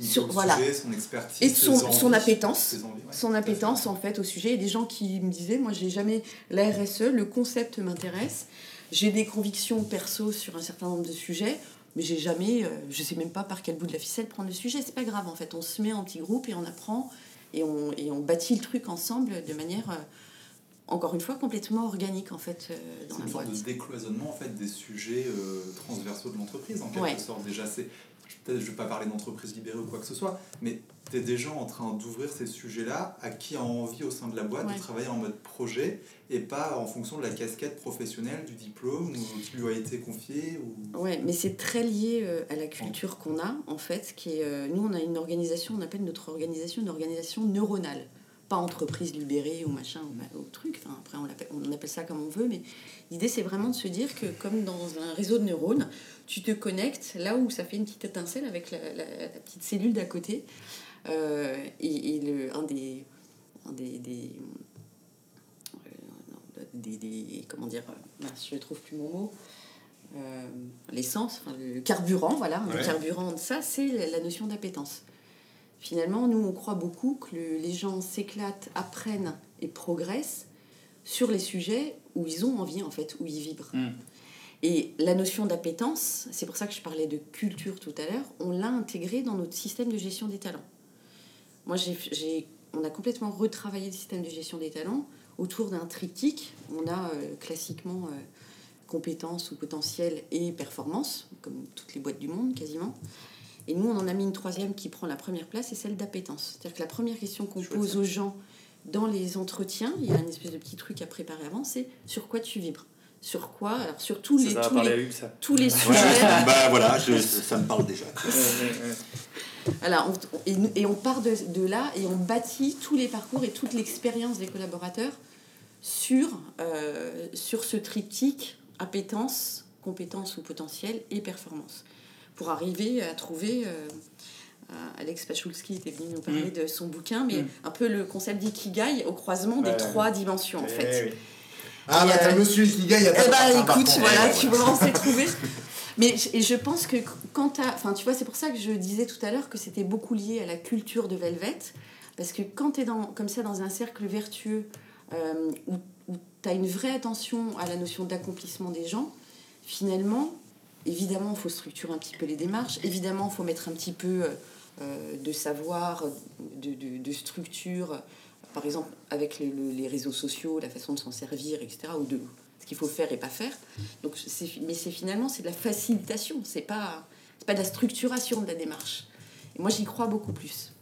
sur- voilà. sujet, son expertise, et son, ses son envies, appétence, envies, ouais, son appétence en fait au sujet. Et des gens qui me disaient, moi j'ai jamais la RSE, le concept m'intéresse, j'ai des convictions perso sur un certain nombre de sujets, mais j'ai jamais, euh, je sais même pas par quel bout de la ficelle prendre le sujet. C'est pas grave en fait, on se met en petit groupe et on apprend et on, et on bâtit le truc ensemble de manière, euh, encore une fois, complètement organique en fait euh, dans C'est la une sorte boîte. de décloisonnement en fait des sujets euh, transversaux de l'entreprise en quelque Ouais. sorte déjà c'est peut-être je vais pas parler d'entreprise libérée ou quoi que ce soit, mais tu des gens en train d'ouvrir ces sujets-là à qui a envie au sein de la boîte Ouais. de travailler en mode projet et pas en fonction de la casquette professionnelle, du diplôme ou qui lui a été confié. Ou... Ouais, mais c'est très lié euh, à la culture qu'on a, en fait, qui est... euh, nous, on a une organisation, on appelle notre organisation une organisation neuronale. Pas entreprise libérée ou machin ou, ma- ou truc, enfin, après on, l'appelle- on appelle ça comme on veut, mais l'idée c'est vraiment de se dire que comme dans un réseau de neurones, tu te connectes là où ça fait une petite étincelle avec la, la- la petite cellule d'à côté. Euh, et et le, un des... Un des, des euh, des, des- comment dire, euh, je ne trouve plus mon mot, euh, l'essence, enfin, le carburant, voilà, le carburant de ça, c'est la- la notion d'appétence. Finalement, nous, on croit beaucoup que le- les gens s'éclatent, apprennent et progressent sur les sujets où ils ont envie, en fait, où ils vibrent. Mm. Et la notion d'appétence, c'est pour ça que je parlais de culture tout à l'heure, on l'a intégrée dans notre système de gestion des talents. Moi, j'ai, on a complètement retravaillé le système de gestion des talents autour d'un triptyque. On a euh, classiquement euh, compétences ou potentiel et performance, comme toutes les boîtes du monde quasiment. Et nous, on en a mis une troisième qui prend la première place, c'est celle d'appétence. C'est-à-dire que la première question qu'on pose aux gens dans les entretiens, il y a une espèce de petit truc à préparer avant, c'est sur quoi tu vibres Sur quoi Alors, sur tous les, tous les, Hugues, ça. tous les Ouais, sujets. bah voilà, je- ça me parle déjà. [LAUGHS] Voilà, on- et, on part de, de là et on bâtit tous les parcours et toute l'expérience des collaborateurs sur, euh, sur ce triptyque appétence, compétence ou potentiel et performance. Pour arriver à trouver. euh, Alex Pachulski était venu nous parler de son bouquin, mais Mm. un peu le concept d'ikigai au croisement des trois dimensions en Eh fait. Ah, bah, t'as euh, monsieur Ikigai, il y a Eh pas ben par écoute, voilà, Eh, tu vois, on s'est [LAUGHS] trouvé. Mais je- et je pense que quand t'as. Enfin, tu vois, c'est pour ça que je disais tout à l'heure que c'était beaucoup lié à la culture de Velvet. Parce que quand tu es dans, comme ça dans un cercle vertueux euh, où, où tu as une vraie attention à la notion d'accomplissement des gens, finalement, évidemment, il faut structurer un petit peu les démarches. Évidemment, il faut mettre un petit peu euh, euh, de savoir, de, de, structure, par exemple, avec le- le- les réseaux sociaux, la façon de s'en servir, etc. Ou de ce qu'il faut faire et pas faire. Donc, mais c'est finalement, c'est de la facilitation. C'est pas, pas de la structuration de la démarche. Et moi, j'y crois beaucoup plus.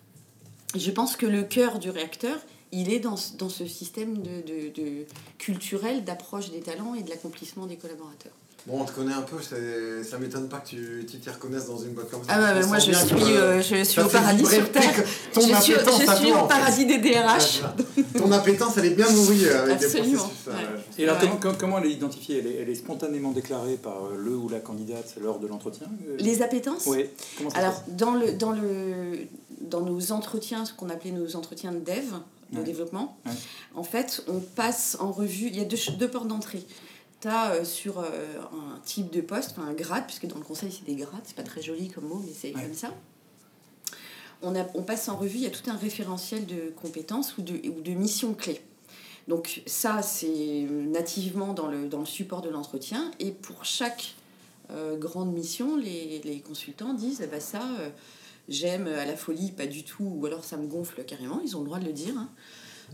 Je pense que le cœur du réacteur, il est dans, dans ce système de, de, de culturel d'approche des talents et de l'accomplissement des collaborateurs. Bon, on te connaît un peu, ça m'étonne pas que tu tu t'y reconnaisses dans une boîte comme ça. Ah Je ouais, moi sens je suis, que, euh, je suis au paradis sur Terre. ton je suis, appétence je suis au paradis des DRH. Ah, voilà. Ton appétence, elle est bien nourrie euh, avec Absolument, des processus. ouais. euh, Et alors, Ouais. comment, comment- elle est identifiée? Elle est, elle est spontanément déclarée par euh, le ou la candidate lors de l'entretien? Euh, Les appétences? Oui. Alors, dans, le, dans, le, dans nos entretiens, ce qu'on appelait nos entretiens de dev, de Ouais. développement, Ouais. en fait, on passe en revue, il y a deux, deux portes d'entrée. Tu as sur euh, un type de poste, enfin un grade, puisque dans le conseil c'est des grades, c'est pas très joli comme mot, mais c'est Ouais. comme ça. On, a, on passe en revue, il y a tout un référentiel de compétences ou de, ou de missions clés. Donc ça, c'est nativement dans le, dans le support de l'entretien. Et pour chaque euh, grande mission, les, les consultants disent, eh ben ça, euh, j'aime à la folie, pas du tout, ou alors ça me gonfle carrément, ils ont le droit de le dire. hein.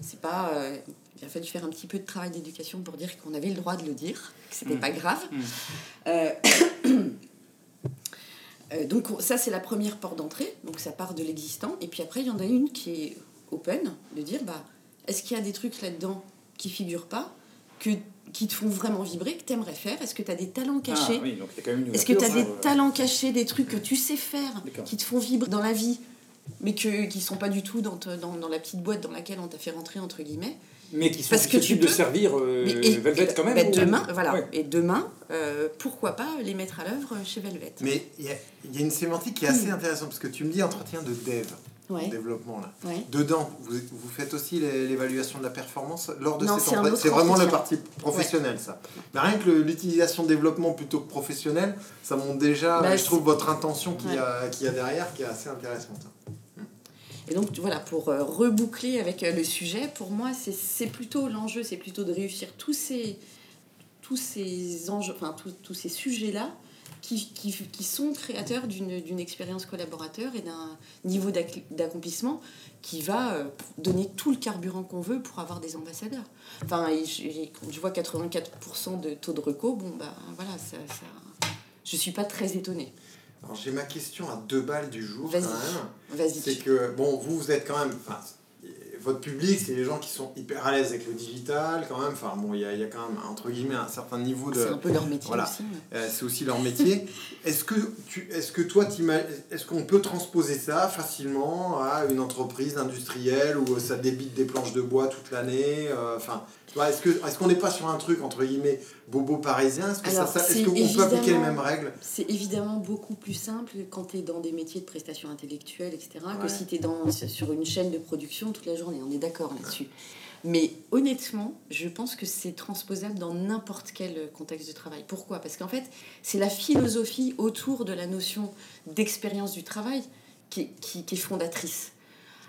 C'est pas... euh, il a fallu faire un petit peu de travail d'éducation pour dire qu'on avait le droit de le dire, que c'était Mm. pas grave. Mm. Euh, [COUGHS] euh, donc on- ça, c'est la première porte d'entrée, donc ça part de l'existant. Et puis après, il y en a une qui est open, de dire, bah, est-ce qu'il y a des trucs là-dedans qui figurent pas, que, qui te font vraiment vibrer, que tu aimerais faire? Est-ce que tu as des talents cachés? Ah, oui, donc il y a quand même une est-ce que tu as des euh, talents cachés, des trucs que tu sais faire, qui te font vibrer dans la vie, mais que, qui sont pas du tout dans, te- dans, dans la petite boîte dans laquelle on t'a fait rentrer, entre guillemets Mais qui sont Parce que tu susceptibles de peux- servir euh, Mais- et- Velvet et- quand même bah, ou- Demain, voilà. Ouais. Et demain, euh, pourquoi pas les mettre à l'œuvre chez Velvet? Mais il y, a- il y a une sémantique qui est assez intéressante parce que tu me dis entretien de dev, Ouais. développement là. Ouais. Dedans, vous, vous faites aussi l'évaluation de la performance lors de Non, cet c'est vraiment le entretien. parti professionnel ça. Mais rien que l'utilisation développement plutôt que professionnel, ça montre déjà, Bah, je trouve, votre intention qu'il y, a, y a derrière qui est assez intéressante. Et donc voilà, pour euh, reboucler avec euh, le sujet, pour moi, c'est- c'est plutôt l'enjeu, c'est plutôt de réussir tous ces, tous ces enjeux, enfin tous, tous ces sujets-là qui, qui, qui sont créateurs d'une expérience collaborateur et d'un niveau d'acc- d'accomplissement qui va euh, donner tout le carburant qu'on veut pour avoir des ambassadeurs. Enfin, et je- et quand je vois 84% de taux de reco, bon, bah voilà, ça, ça, je suis pas très étonnée. Alors j'ai ma question à deux balles du jour Vas-y. Vas-y. C'est que, bon, vous, vous êtes quand même. enfin, votre public, c'est les gens qui sont hyper à l'aise avec le digital quand même. Enfin, bon, il y a, il y a quand même, entre guillemets, un certain niveau de. C'est un peu leur métier Voilà. aussi. ouais. Euh, c'est aussi leur métier. [LAUGHS] Est-ce que, tu, est-ce que toi, est-ce qu'on peut transposer ça facilement à une entreprise industrielle où ça débite des planches de bois toute l'année euh, Enfin, est-ce, que, est-ce qu'on n'est pas sur un truc, entre guillemets, bobo parisien? Est-ce, que ça- Alors, ça- est-ce c'est qu'on peut appliquer les mêmes règles? C'est évidemment beaucoup plus simple quand tu es dans des métiers de prestation intellectuelle, etc., Ouais. que si tu es dans, sur une chaîne de production toute la journée. On est d'accord là-dessus. Mais honnêtement, je pense que c'est transposable dans n'importe quel contexte de travail. Pourquoi? Parce qu'en fait, c'est la philosophie autour de la notion d'expérience du travail qui, est- qui- qui est fondatrice.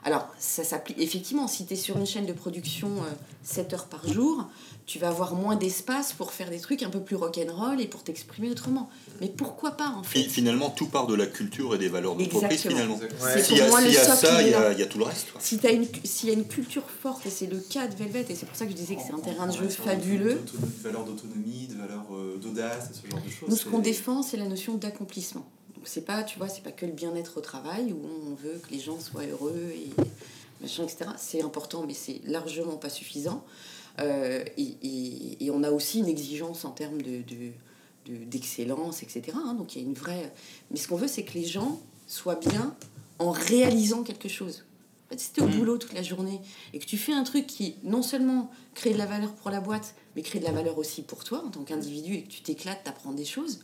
Alors, ça s'applique effectivement, si tu es sur une chaîne de production euh, 7 heures par jour, tu vas avoir moins d'espace pour faire des trucs un peu plus rock'n'roll et pour t'exprimer autrement. Mais pourquoi pas en fait? Fi- Finalement, tout part de la culture et des valeurs d'entreprise, finalement. Ouais. C'est S'il y pour a, y ça, il y a, y tout le reste. quoi. Si tu y a une culture forte, et c'est le cas de Velvet, et c'est pour ça que je disais que c'est un terrain de jeu fabuleux, De valeur d'autonomie, de valeur euh, d'audace, ce genre de choses. nous ce qu'on défend, c'est la notion d'accomplissement. C'est pas, tu vois, c'est pas que le bien-être au travail où on veut que les gens soient heureux et machin, etc. C'est important, mais c'est largement pas suffisant. Euh, et, et- et on a aussi une exigence en termes de, de- de- d'excellence, etc. hein. donc il y a une vraie. Mais ce qu'on veut, c'est que les gens soient bien en réalisant quelque chose. En fait, si tu es au Mm. boulot toute la journée et que tu fais un truc qui non seulement crée de la valeur pour la boîte, mais crée de la valeur aussi pour toi en tant qu'individu et que tu t'éclates, tu apprends des choses,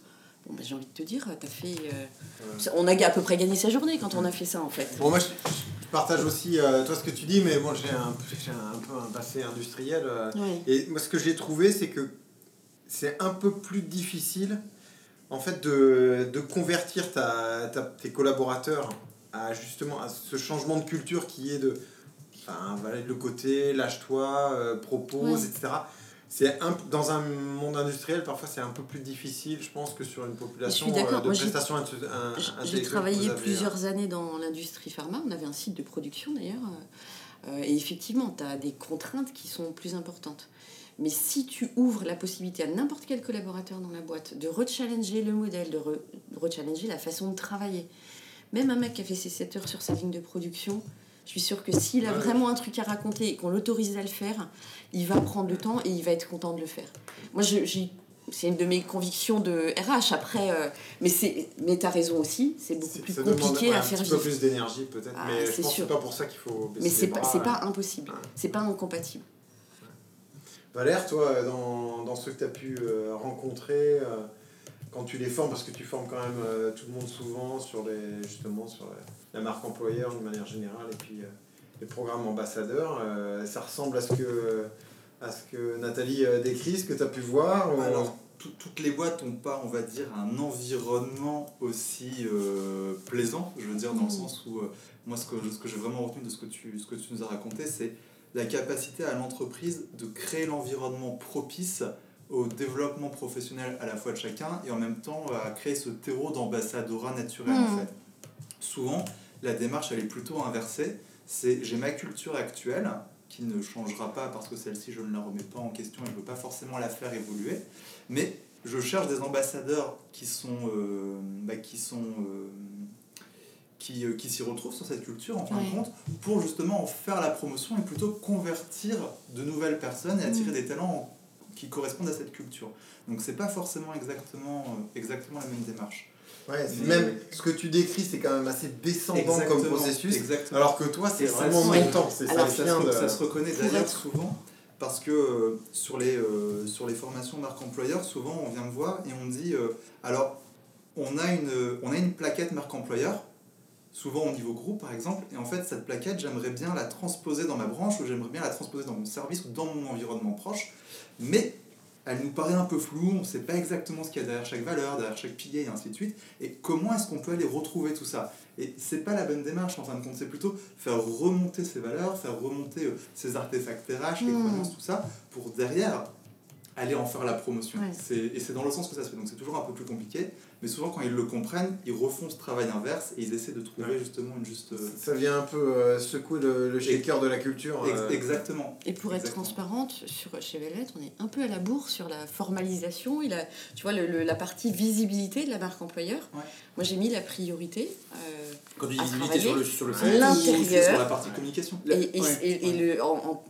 bon, bah, j'ai envie de te dire, t'as fait. euh, On a à peu près gagné sa journée quand on a fait ça en fait. Bon, moi, je, je partage aussi euh, toi ce que tu dis, mais moi, [LAUGHS] j'ai un, peu un passé industriel. euh. Et moi, ce que j'ai trouvé, c'est que c'est un peu plus difficile, en fait, de, de convertir ta, ta- tes collaborateurs à justement à ce changement de culture qui est de, enfin, le côté lâche-toi, propose, etc. C'est un, dans un monde industriel, parfois, c'est un peu plus difficile, je pense, que sur une population Je suis euh, de Moi, prestations J'ai travaillé hein. plusieurs années dans l'industrie pharma. On avait un site de production d'ailleurs. Euh, et effectivement, tu as des contraintes qui sont plus importantes. Mais si tu ouvres la possibilité à n'importe quel collaborateur dans la boîte de rechallenger le modèle, de re- de rechallenger la façon de travailler, même un mec qui a fait ses 7 heures sur sa ligne de production, je suis sûre que s'il a Ouais, vraiment un truc à raconter et qu'on l'autorise à le faire, il va prendre le temps et il va être content de le faire. Moi, c'est une de mes convictions de RH après euh, mais c'est mais t'as raison aussi c'est beaucoup plus demande, compliqué ouais, à un faire petit peu vivre plus d'énergie peut-être, Ah, mais je c'est que pas pour ça qu'il faut baisser mais c'est pas c'est pas euh. impossible Ouais. c'est pas incompatible Valère, toi, dans, dans ceux que tu as pu euh, rencontrer, euh, quand tu les formes, parce que tu formes quand même tout le monde souvent sur les, justement sur la, marque employeur d'une manière générale et puis les programmes ambassadeurs, euh, ça ressemble à ce que, à ce que Nathalie euh, décrit, ce que tu as pu voir ou- Alors, tout- toutes les boîtes n'ont pas, on va dire, un environnement aussi euh, plaisant. Je veux dire, dans le Mm. sens où, euh, moi, ce que, ce que j'ai vraiment retenu de ce que tu, ce que tu nous as raconté, c'est la capacité à l'entreprise de créer l'environnement propice au développement professionnel à la fois de chacun et en même temps à créer ce terreau d'ambassadorat naturel en Mm. fait. Souvent, la démarche elle est plutôt inversée. C'est j'ai ma culture actuelle qui ne changera pas parce que celle-ci je ne la remets pas en question et je ne veux pas forcément la faire évoluer, mais je cherche des ambassadeurs qui sont euh, bah, qui sont euh, qui, euh, qui s'y retrouvent sur cette culture en fin Ouais. de compte pour justement en faire la promotion et plutôt convertir de nouvelles personnes et attirer Mm. des talents qui correspondent à cette culture. Donc c'est pas forcément exactement, euh, exactement la même démarche. Ouais, Mais- même ce que tu décris, c'est quand même assez descendant comme processus, exactement. alors que toi, c'est vraiment montant, c'est ça de... ça se reconnaît d'ailleurs souvent parce que euh, sur, les, euh, sur les formations marque employeur, souvent on vient me voir et on me dit euh, alors on a, une, on a une plaquette marque employeur, souvent au niveau groupe par exemple, et en fait cette plaquette j'aimerais bien la transposer dans ma branche ou j'aimerais bien la transposer dans mon service ou dans mon environnement proche, mais elle nous paraît un peu floue, on ne sait pas exactement ce qu'il y a derrière chaque valeur, derrière chaque pilier et ainsi de suite, et comment est-ce qu'on peut aller retrouver tout ça? Et c'est pas la bonne démarche en fin de compte, c'est plutôt faire remonter ces valeurs, faire remonter euh, ces artefacts RH, les Mm. croyances, tout ça, pour derrière aller en faire la promotion. Ouais. Et c'est dans le sens que ça se fait. Donc c'est toujours un peu plus compliqué. Mais souvent, quand ils le comprennent, ils refont ce travail inverse et ils essaient de trouver Ouais. justement une juste. euh, Ça vient un peu euh, secouer le, le shaker de la culture. ex- euh, Exactement. Et pour être Exactement. transparente, sur, chez Velvet, on est un peu à la bourre sur la formalisation et la, tu vois, le- le- la partie visibilité de la marque employeur. Ouais. Moi, j'ai mis la priorité. euh, Quand tu dis visibilité sur le, sur le site, sur la partie communication. Et, et- ouais, et- et ouais. le, en, en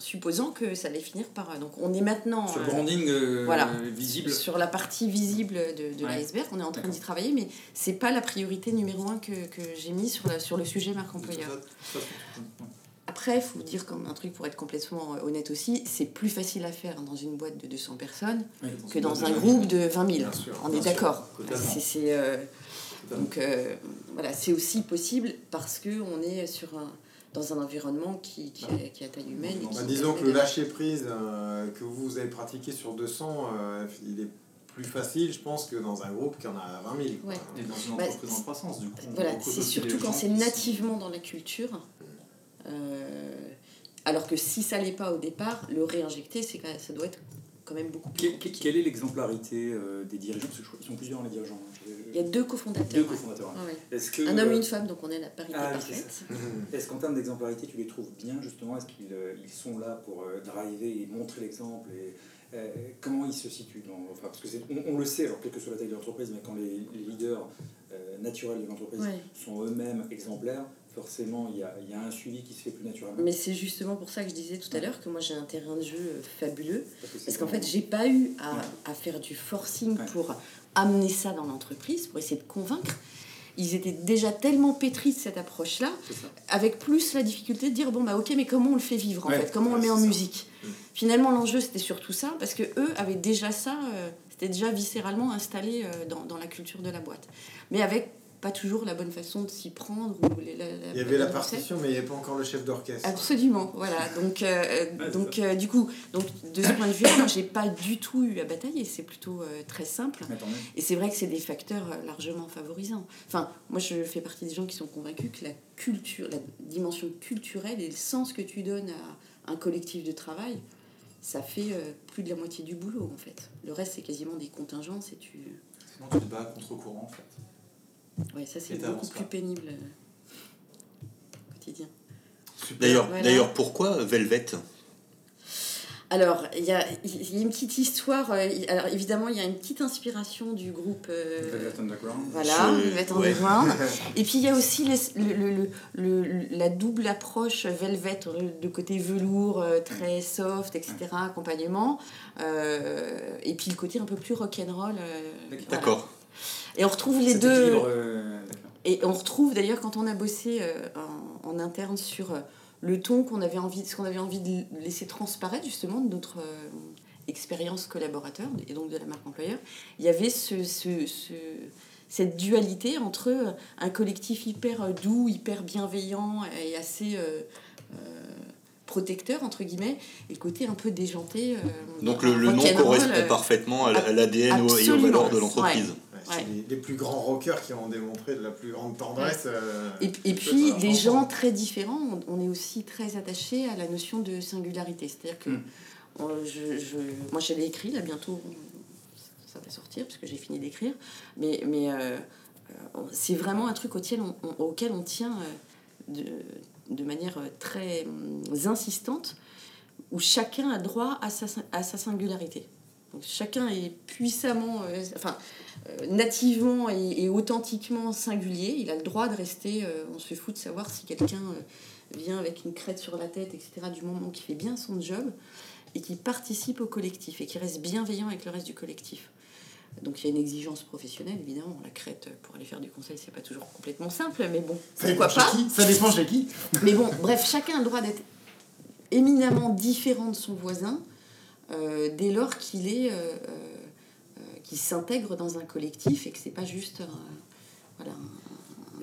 supposant que ça allait finir par. Donc, on est maintenant. sur le euh, branding euh, voilà. visible. Sur la partie visible de, de Ouais. l'iceberg, on est en train d'y travailler, mais c'est pas la priorité numéro un que, que j'ai mis sur, la, sur le sujet marque employeur. Après, il faut vous dire comme un truc pour être complètement euh, honnête aussi, c'est plus facile à faire dans une boîte de 200 personnes Oui. que dans un groupe de 20 000. Bien sûr, On est d'accord. C'est, euh, donc euh, voilà, c'est aussi possible parce que on est sur un, dans un environnement qui, qui, a, qui a taille humaine. et Bah, qui Bah, disons que le lâcher prise euh, que vous, vous avez pratiqué sur 200, euh, il est plus facile, je pense, que dans un groupe qui en a 20 000. quoi. Ouais. Et dans une Bah, entreprise en croissance, du coup. Voilà, c'est surtout quand c'est nativement dans la culture. Euh, alors que si ça l'est pas au départ, le réinjecter, c'est ça doit être quand même beaucoup plus Que- que- compliqué. quelle est l'exemplarité euh, des dirigeants? Parce qu'ils sont plusieurs les dirigeants. hein. Il y a deux cofondateurs. deux cofondateurs. Ouais. Est-ce que, Un homme et euh, une femme, donc on est la parité Ah parfaite. [LAUGHS] Est-ce qu'en termes d'exemplarité, tu les trouves bien justement? Est-ce qu'ils euh, ils sont là pour driver et montrer l'exemple et, euh, Comment ils se situent dans, enfin, parce que on, on le sait, alors quelle que soit la taille de l'entreprise, mais quand les, les leaders euh, naturels de l'entreprise Ouais. sont eux-mêmes exemplaires, forcément il y a, il y a un suivi qui se fait plus naturellement. Mais c'est justement pour ça que je disais tout à l'heure que moi j'ai un terrain de jeu fabuleux. Parce qu'en fait, j'ai pas eu à, Ouais. à faire du forcing Ouais. pour amener ça dans l'entreprise, pour essayer de convaincre. Ils étaient déjà tellement pétris de cette approche-là, avec plus la difficulté de dire bon bah ok mais comment on le fait vivre en Ouais, fait? Comment on le met en ça. musique? Finalement l'enjeu c'était surtout ça parce que eux avaient déjà ça euh, c'était déjà viscéralement installé euh, dans, dans la culture de la boîte mais avec pas toujours la bonne façon de s'y prendre ou les- la, la- Il y avait la partition, mais il n'y avait pas encore le chef d'orchestre. Absolument, voilà. [LAUGHS] Donc, euh, c'est donc euh, du coup, donc, de ce point de vue-là, moi, j'ai pas du tout eu à batailler. C'est plutôt euh, très simple. Et c'est vrai que c'est des facteurs largement favorisants. Enfin, moi, je fais partie des gens qui sont convaincus que la culture, la dimension culturelle et le sens que tu donnes à un collectif de travail, ça fait euh, plus de la moitié du boulot, en fait. Le reste, c'est quasiment des contingences et tu... Sinon, tu te bats à contre-courant, en fait. Ouais, ça, c'est beaucoup plus pas. pénible euh, au quotidien. D'ailleurs, Voilà. d'ailleurs, pourquoi Velvet? Alors, il y a, il y a une petite histoire. euh, Alors, évidemment, il y a une petite inspiration du groupe. euh, Velvet Underground. voilà, Je- Velvet ouais. Underground. [LAUGHS] Et puis, il y a aussi les- le, le- le- le- la double approche Velvet, le, le côté velours, euh, très soft, etc., accompagnement. euh, et puis, le côté un peu plus rock'n'roll. euh, voilà. Et on retrouve les deux. euh. Et on retrouve d'ailleurs quand on a bossé euh, en, en interne sur euh, le ton qu'on avait envie, ce qu'on avait envie de laisser transparaître justement de notre euh, expérience collaborateur et donc de la marque employeur, il y avait ce, ce- ce- cette dualité entre un collectif hyper doux, hyper bienveillant et assez euh, euh, protecteur entre guillemets et le côté un peu déjanté. euh, Donc le, le nom correspond euh, parfaitement à, l'ADN et aux valeurs de l'entreprise. Ouais, c'est Ouais. les, les plus grands rockers qui ont démontré de la plus grande tendresse. euh, Et, puis, l'enfant. gens très différents, on, est aussi très attachés à la notion de singularité. C'est-à-dire que Mm. on- je, je- moi, j'allais écrit, là, bientôt, ça va sortir, parce que j'ai fini d'écrire. Mais, mais euh, euh, c'est vraiment un truc auquel on, on- auquel on tient euh, de, de manière euh, très hum, insistante, où chacun a droit à sa, à sa singularité. Donc, chacun est puissamment, euh, enfin, euh, nativement et, et authentiquement singulier. Il a le droit de rester, euh, on se fout de savoir si quelqu'un vient avec une crête sur la tête, etc., du moment qu'il fait bien son job et qui participe au collectif et qui reste bienveillant avec le reste du collectif. Donc il y a une exigence professionnelle, évidemment. La crête, pour aller faire du conseil, c'est pas toujours complètement simple, mais bon, Ça pourquoi dépend pas? qui? Ça dépend chez qui? Mais bon, bref, chacun a le droit d'être éminemment différent de son voisin dès lors qu'il est, euh, euh, euh, qu'il s'intègre dans un collectif et que c'est pas juste, euh, voilà, un,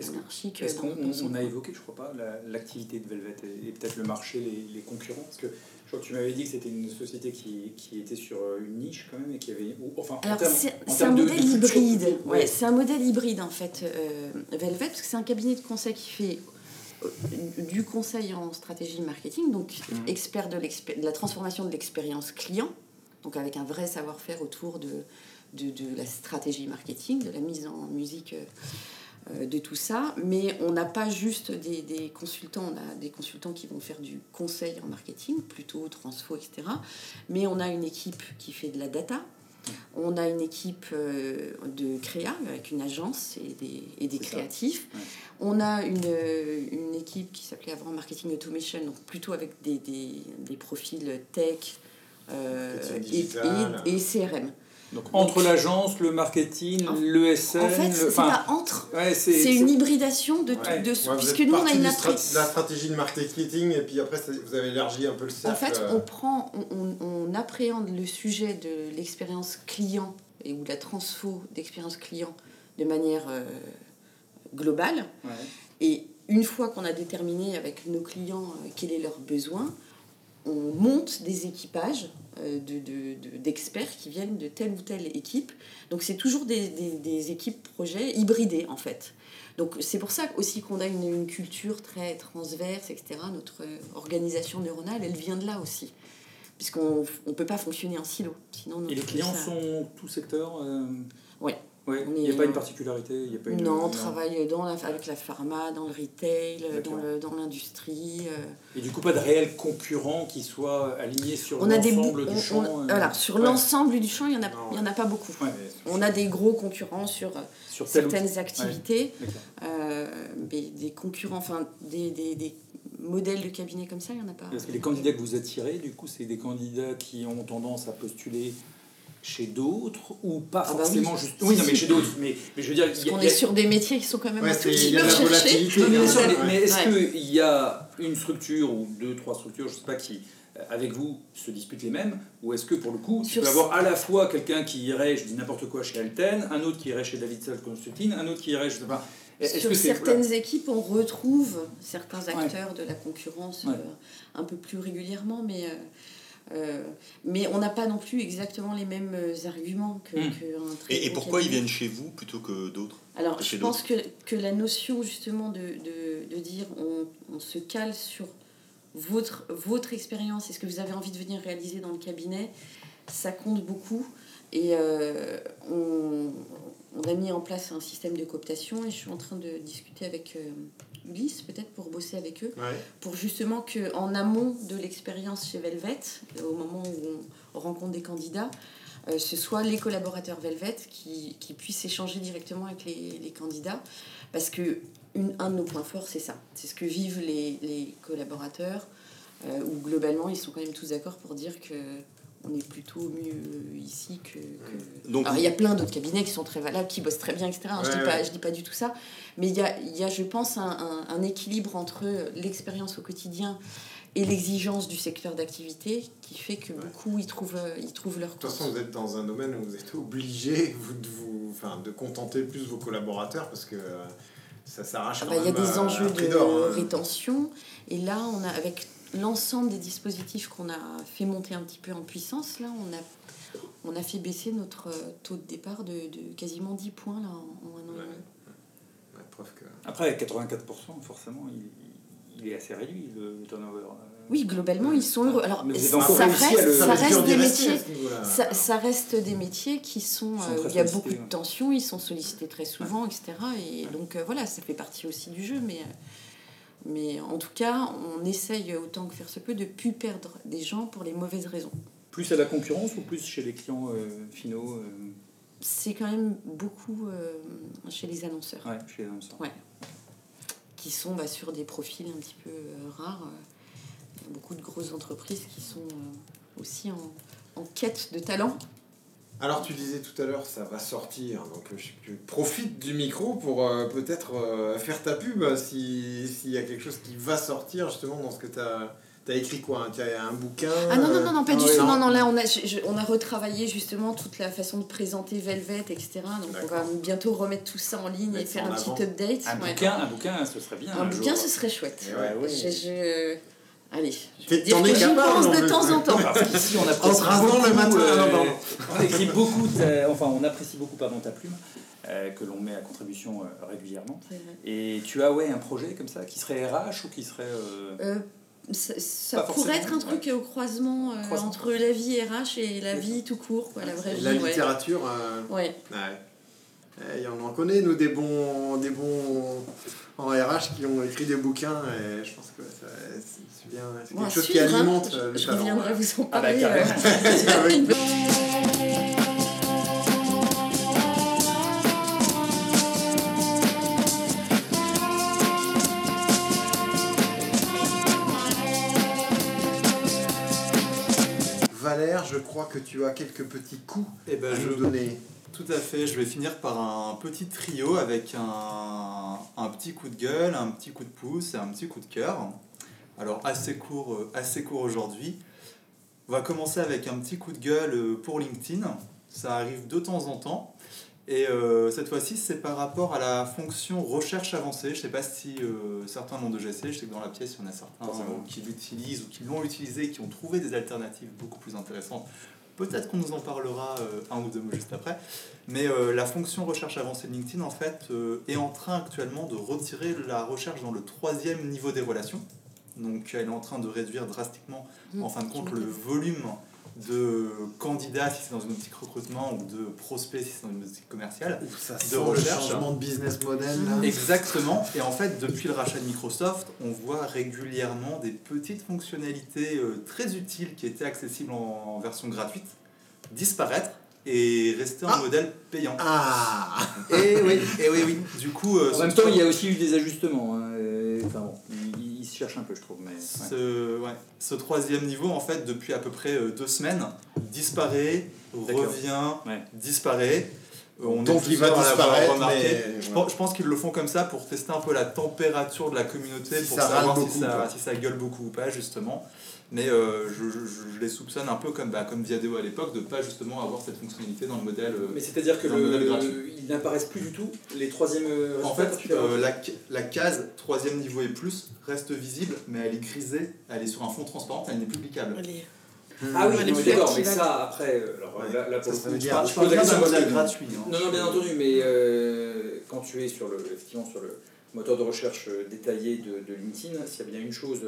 Est-ce qu'on- on a évoqué, je crois pas, la- l'activité de Velvet et, et peut-être le marché, les, les concurrents Parce que je crois que tu m'avais dit que c'était une société qui, qui était sur euh, une niche quand même et qui avait. ou- enfin, c'est un modèle de hybride. Ouais, ouais. c'est un modèle hybride en fait, euh, Velvet, parce que c'est un cabinet de conseil qui fait euh, du conseil en stratégie marketing, donc Mhm. expert de, de la transformation de l'expérience client. donc avec un vrai savoir-faire autour de, de, de la stratégie marketing, de la mise en musique euh, euh, de tout ça. Mais on n'a pas juste des, des consultants, on a des consultants qui vont faire du conseil en marketing, plutôt transfo, etc. Mais on a une équipe qui fait de la data. On a une équipe euh, de créa avec une agence et des, et créatifs. Ouais. On a une, une équipe qui s'appelait avant Marketing Automation, donc plutôt avec des, des, des profils tech euh, et CRM. Donc entre l'agence, le marketing, En- le SN, En fait, le- c'est pas entre, ouais, c'est une hybridation de, Ouais. de Ouais, vous puisque nous on a une la stratégie de marketing et puis après vous avez élargi un peu le En cercle. fait, euh, on prend, on, on- on appréhende le sujet de l'expérience client et ou la transfo d'expérience client de manière euh, globale. Ouais. Et une fois qu'on a déterminé avec nos clients euh, quel est leur besoin, on monte des équipages euh, de, de- de- d'experts qui viennent de telle ou telle équipe. Donc c'est toujours des, des, des équipes projets hybridées en fait. Donc c'est pour ça aussi qu'on a une, une culture très transverse, etc. Notre organisation neuronale, elle vient de là aussi. Puisqu'on ne peut pas fonctionner en silo. Sinon, Et les clients ça- sont tout secteur euh, Ouais. Il n'y a est- pas une particularité il y a pas une, Non, on travaille dans la, avec la pharma, dans le retail, dans, le, dans l'industrie. euh, Et du coup, pas de réel concurrent qui soit aligné sur a l'ensemble on- du champ. on- euh, voilà, sur ouais. l'ensemble du champ, il n'y en, a- Non, il y en a pas beaucoup. Ouais. On a des gros concurrents sur euh, Sur certaines activités, euh, mais des concurrents, enfin des, des, des modèles de cabinet comme ça, il n'y en a pas. Parce que les candidats que vous attirez, du coup, c'est des candidats qui ont tendance à postuler chez d'autres ou pas Ah bah forcément oui. juste. Oui, non, mais chez d'autres. Mais, mais je veux dire, Parce a- qu'on y est a- sur des métiers qui sont quand même Ouais, un tout c'est- petit il y a de la recherchés. volatilité. Non, mais Ouais. est-ce Ouais. qu'il y a une structure ou deux, trois structures, je sais pas qui, euh, avec vous, se disputent les mêmes Ou est-ce que pour le coup, tu Sur peux avoir à la fois quelqu'un qui irait, je dis n'importe quoi, chez Alten, un autre qui irait chez David Consulting, un autre qui irait, je sais pas. Sur que certaines équipes, on retrouve certains Ouais. acteurs de la concurrence Ouais. euh, un peu plus régulièrement, mais, euh, euh, mais on n'a pas non plus exactement les mêmes euh, arguments que, Mm. qu'un très Et, pourquoi ils viennent chez vous plutôt que d'autres Alors, je pense que, que la notion justement de, de, de dire on, on se cale sur votre, votre expérience et ce que vous avez envie de venir réaliser dans le cabinet, ça compte beaucoup. Et euh, on, on a mis en place un système de cooptation et je suis en train de discuter avec euh, Ulysse, peut-être pour bosser avec eux, Ouais. pour justement que en amont de l'expérience chez Velvet, au moment où on rencontre des candidats, euh, ce soit les collaborateurs Velvet qui, qui puissent échanger directement avec les, les candidats. Parce que une, un de nos points forts, c'est ça. C'est ce que vivent les, les collaborateurs, euh, où globalement, ils sont quand même tous d'accord pour dire que on est plutôt mieux ici que... que- Donc, Alors, il y a plein d'autres cabinets qui sont très valables, qui bossent très bien, etc. hein, je Ouais, dis ouais. dis pas du tout ça. Mais il y a, y a, je pense, un, un- un équilibre entre l'expérience au quotidien et l'exigence du secteur d'activité qui fait que beaucoup, ils trouvent, euh, ils trouvent leur De toute façon, vous êtes dans un domaine où vous êtes obligé vous, de, vous, enfin, de contenter plus vos collaborateurs parce que euh, ça s'arrache Ah bah, Il y a des à enjeux de hein. rétention. Et là, on a, avec l'ensemble des dispositifs qu'on a fait monter un petit peu en puissance, là, on a, on a fait baisser notre euh, taux de départ de, de quasiment 10 points là, en, en un an et Ouais. demi. Ouais, preuve que... Après, 84%, forcément, il, il est assez réduit, le turnover. euh. Oui, globalement, ils sont heureux. Alors, ça, reste, le- ça reste des métiers. Ça, ça reste des métiers qui sont. Euh, il y a beaucoup de tensions, ils sont sollicités très souvent, etc. Et donc euh, voilà, ça fait partie aussi du jeu. Mais, euh, mais en tout cas, on essaye autant que faire se peut de ne plus perdre des gens pour les mauvaises raisons. Plus à la concurrence ou plus chez les clients euh, finaux euh, C'est quand même beaucoup euh, chez les annonceurs, Ouais, chez les annonceurs. qui sont bah, sur des profils un petit peu rares. Il y a beaucoup de grosses entreprises qui sont aussi en, en quête de talent. Alors tu disais tout à l'heure, ça va sortir, donc euh, je, je profite du micro pour euh, peut-être euh, faire ta pub si- s'il y a quelque chose qui va sortir justement dans ce que tu as, écrit quoi Tu as un bouquin Ah non, non, non, non, pas du ouais, tout. Non, non, là, on a, je- je- on a retravaillé justement toute la façon de présenter Velvet, etc. Donc, on va bientôt remettre tout ça en ligne et faire un avant. petit update. Un, Ouais. bouquin, un bouquin, ce serait bien. Un bouquin, jour. ce serait chouette. Et ouais, oui. Je, je- Allez, je dire que j'y pense en de temps en temps. Parce qu'ici, on apprécie En se rasant le beaucoup, matin, euh, on écrit beaucoup, ta- enfin, on apprécie beaucoup pardon, ta plume, euh, que l'on met à contribution euh, régulièrement. Et tu as ouais, un projet comme ça qui serait RH ou qui serait. euh, Euh, ça, ça pourrait être un truc au croisement, euh, Croisement. entre la vie RH et la vie tout court, quoi, la vraie vie. la ouais. littérature, euh, Ouais. ouais. Eh, y en en connaît, nous, des bons, des bons en RH qui ont écrit des bouquins, et je pense que c'est bien, c'est Bon, quelque à chose qui suivre, hein. alimente euh, le Je talent. reviendrai vous en Ah bah, parler. carrément. euh, [LAUGHS] Valère, je crois que tu as quelques petits coups Et ben, à je, nous donner. Tout à fait, je vais finir par un petit trio avec un, un petit coup de gueule, un petit coup de pouce et un petit coup de cœur. Alors assez court, euh, assez court aujourd'hui. On va commencer avec un petit coup de gueule euh, pour LinkedIn. Ça arrive de temps en temps. Et euh, cette fois-ci, c'est par rapport à la fonction recherche avancée. Je ne sais pas si euh, certains l'ont déjà essayé. Je sais que dans la pièce, il y en a certains euh, qui l'utilisent ou qui l'ont utilisé et qui ont trouvé des alternatives beaucoup plus intéressantes. Peut-être qu'on nous en parlera euh, un ou deux mots juste après. Mais euh, la fonction recherche avancée de LinkedIn, en fait, euh, est en train actuellement de retirer la recherche dans le troisième niveau des relations. Donc, elle est en train de réduire drastiquement, en fin de compte, le volume de candidats si c'est dans une optique recrutement ou de prospects si c'est dans une optique commerciale. Ça de le recherche. changement de business model. là. Exactement. Et en fait, depuis le rachat de Microsoft, on voit régulièrement des petites fonctionnalités euh, très utiles qui étaient accessibles en version gratuite disparaître et rester en Ah. modèle payant. Ah Et oui, et oui, oui. Du coup, euh, En même temps, il y a aussi eu des ajustements. hein, Enfin bon, il, il se cherche un peu, je trouve. Mais, ouais. ce, ouais, ce troisième niveau, en fait, depuis à peu près euh, deux semaines, disparaît, revient, Ouais. disparaît. Euh, On Donc, il va disparaître, mais Je, pense, qu'ils le font comme ça pour tester un peu la température de la communauté, Si pour savoir beaucoup si, ça, pas. si ça gueule beaucoup ou pas, justement. Mais euh, je, je- je- je les soupçonne un peu comme, bah, comme Viadeo à l'époque, de pas justement avoir cette fonctionnalité dans le modèle. euh, Mais c'est-à-dire que Dans le modèle le, gratuit. ils n'apparaissent plus du tout, les troisièmes En fait, euh, la, la case troisième niveau et plus reste visible, mais elle est grisée, elle est sur un fond transparent, elle n'est plus cliquable. Allez. Ah oui, mais plus d'accord, mais ça après, euh, alors Ouais. là, là, pour Ça, le coup, je parle- Je parle d'un modèle gratuit. hein. Non, non, bien entendu, mais euh, quand tu es sur le, effectivement sur le moteur de recherche euh, détaillé de, de LinkedIn, s'il y a bien une chose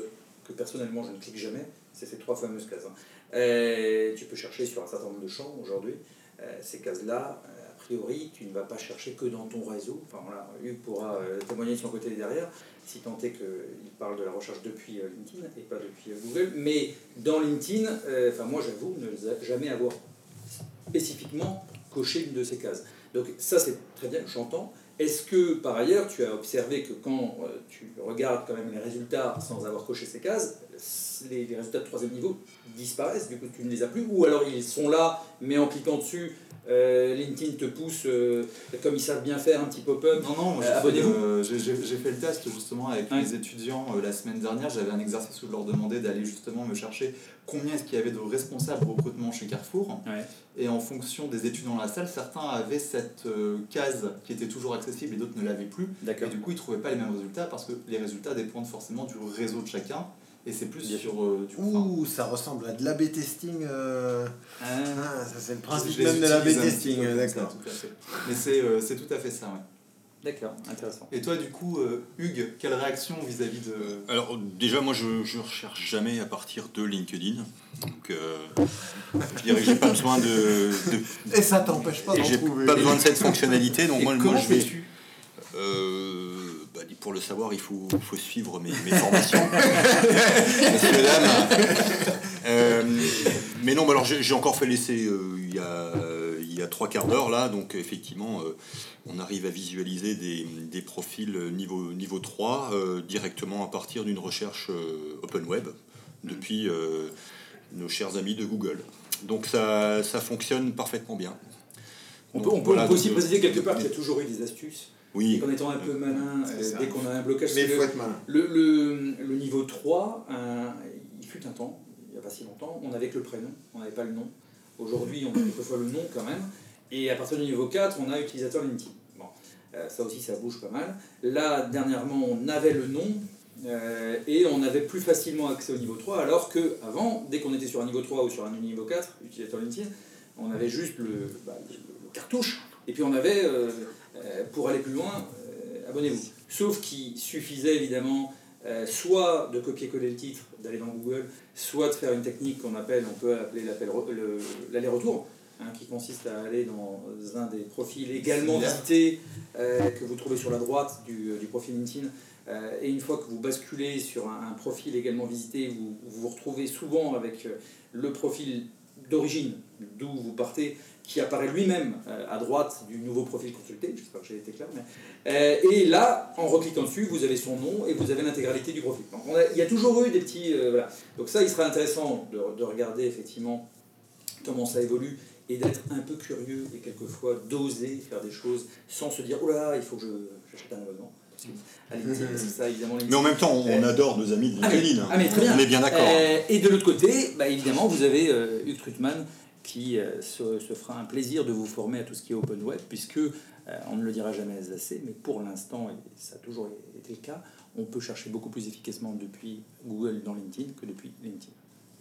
que personnellement je ne clique jamais, c'est ces trois fameuses cases. hein. Euh, tu peux chercher sur un certain nombre de champs aujourd'hui. Euh, ces cases-là, a priori, tu ne vas pas chercher que dans ton réseau. Enfin voilà, Hugues pourra euh, témoigner de son côté derrière, si tant est qu'il parle de la recherche depuis euh, LinkedIn et pas depuis euh, Google. Mais dans LinkedIn, euh, enfin moi j'avoue ne jamais avoir spécifiquement coché une de ces cases. Donc ça c'est très bien, j'entends. Est-ce que par ailleurs tu as observé que quand tu regardes quand même les résultats sans avoir coché ces cases, les résultats de troisième niveau disparaissent, du coup tu ne les as plus, ou alors ils sont là, mais en cliquant dessus, euh, LinkedIn te pousse, euh, comme ils savent bien faire, un petit pop-up. Non, non, moi, j'ai fait, euh, fait le test justement avec Ouais. les étudiants la semaine dernière. J'avais un exercice où je leur demandais d'aller justement me chercher combien est-ce qu'il y avait de responsables recrutement chez Carrefour. Ouais. Et en fonction des étudiants dans la salle, certains avaient cette case qui était toujours accessible et d'autres ne l'avaient plus. Et du coup, ils ne trouvaient pas les mêmes résultats parce que les résultats dépendent forcément du réseau de chacun. Et c'est plus Bien sur euh, du coup, enfin, Ouh, ça ressemble à de l'A-B testing. euh, Ah, Ah, ça c'est le principe même de l'A-B testing, ça, d'accord. Mais c'est euh, c'est tout à fait ça, ouais. D'accord, intéressant. Et toi, du coup, euh, Hugues, quelle réaction vis-à-vis de. Alors déjà moi je ne recherche jamais à partir de LinkedIn. Donc euh, je dirais que j'ai pas besoin de, de- Et ça t'empêche pas et d'en j'ai trouver. pas besoin de cette fonctionnalité. Donc Et moi, moi, je vais euh, pour le savoir, il faut, faut suivre mes, mes formations. [LAUGHS] Euh, mais non, bah alors j'ai encore fait l'essai euh, il y a il y a trois quarts d'heure là, donc effectivement euh, on arrive à visualiser des, des profils niveau, niveau 3 euh, directement à partir d'une recherche euh, open web depuis euh, nos chers amis de Google. Donc ça, ça fonctionne parfaitement bien. On peut, on peut, voilà, on peut aussi préciser quelque part qu'il y a toujours eu des astuces. Et Oui, qu'en étant un peu malin, euh, dès qu'on a un blocage, Mais il faut le- être malin. Le, le, le niveau 3, euh, il fut un temps, il n'y a pas si longtemps, on avait que le prénom, on n'avait pas le nom. Aujourd'hui, on a quelquefois le nom quand même. Et à partir du niveau 4, on a utilisateur LinkedIn. Bon, euh, ça aussi, ça bouge pas mal. Là, dernièrement, on avait le nom euh, et on avait plus facilement accès au niveau 3, alors qu'avant, dès qu'on était sur un niveau 3 ou sur un niveau 4, utilisateur LinkedIn, on avait juste le, bah, le- le cartouche et puis on avait, pour aller plus loin, euh, abonnez-vous. Sauf qu'il suffisait évidemment euh, soit de copier-coller le titre, d'aller dans Google, soit de faire une technique qu'on appelle, on peut appeler l'aller-retour, hein, qui consiste à aller dans un des profils également visités euh, que vous trouvez sur la droite du, du profil LinkedIn. Euh, et une fois que vous basculez sur un, un profil également visité, vous vous vous retrouvez souvent avec euh, le profil d'origine, d'où vous partez, qui apparaît lui-même euh, à droite du nouveau profil consulté. J'espère que j'ai été clair. Mais... Euh, et là, en recliquant dessus, vous avez son nom et vous avez l'intégralité du profil. Donc, on a- il y a toujours eu des petits. euh, voilà. Donc, ça, il sera intéressant de, de regarder effectivement comment ça évolue et d'être un peu curieux et quelquefois d'oser faire des choses sans se dire oh là là, il faut que je- j'achète un abonnement. Parce que, ça évidemment. Mais en même temps, on, adore nos amis de Ah, mais- LinkedIn. hein. ah, mais très bien. On est bien d'accord. Euh, et de l'autre côté, bah, évidemment, vous avez euh, Hugues Trutman qui euh, se, se fera un plaisir de vous former à tout ce qui est open web, puisque, euh, on ne le dira jamais assez, mais pour l'instant, et ça a toujours été le cas, on peut chercher beaucoup plus efficacement depuis Google dans LinkedIn que depuis LinkedIn.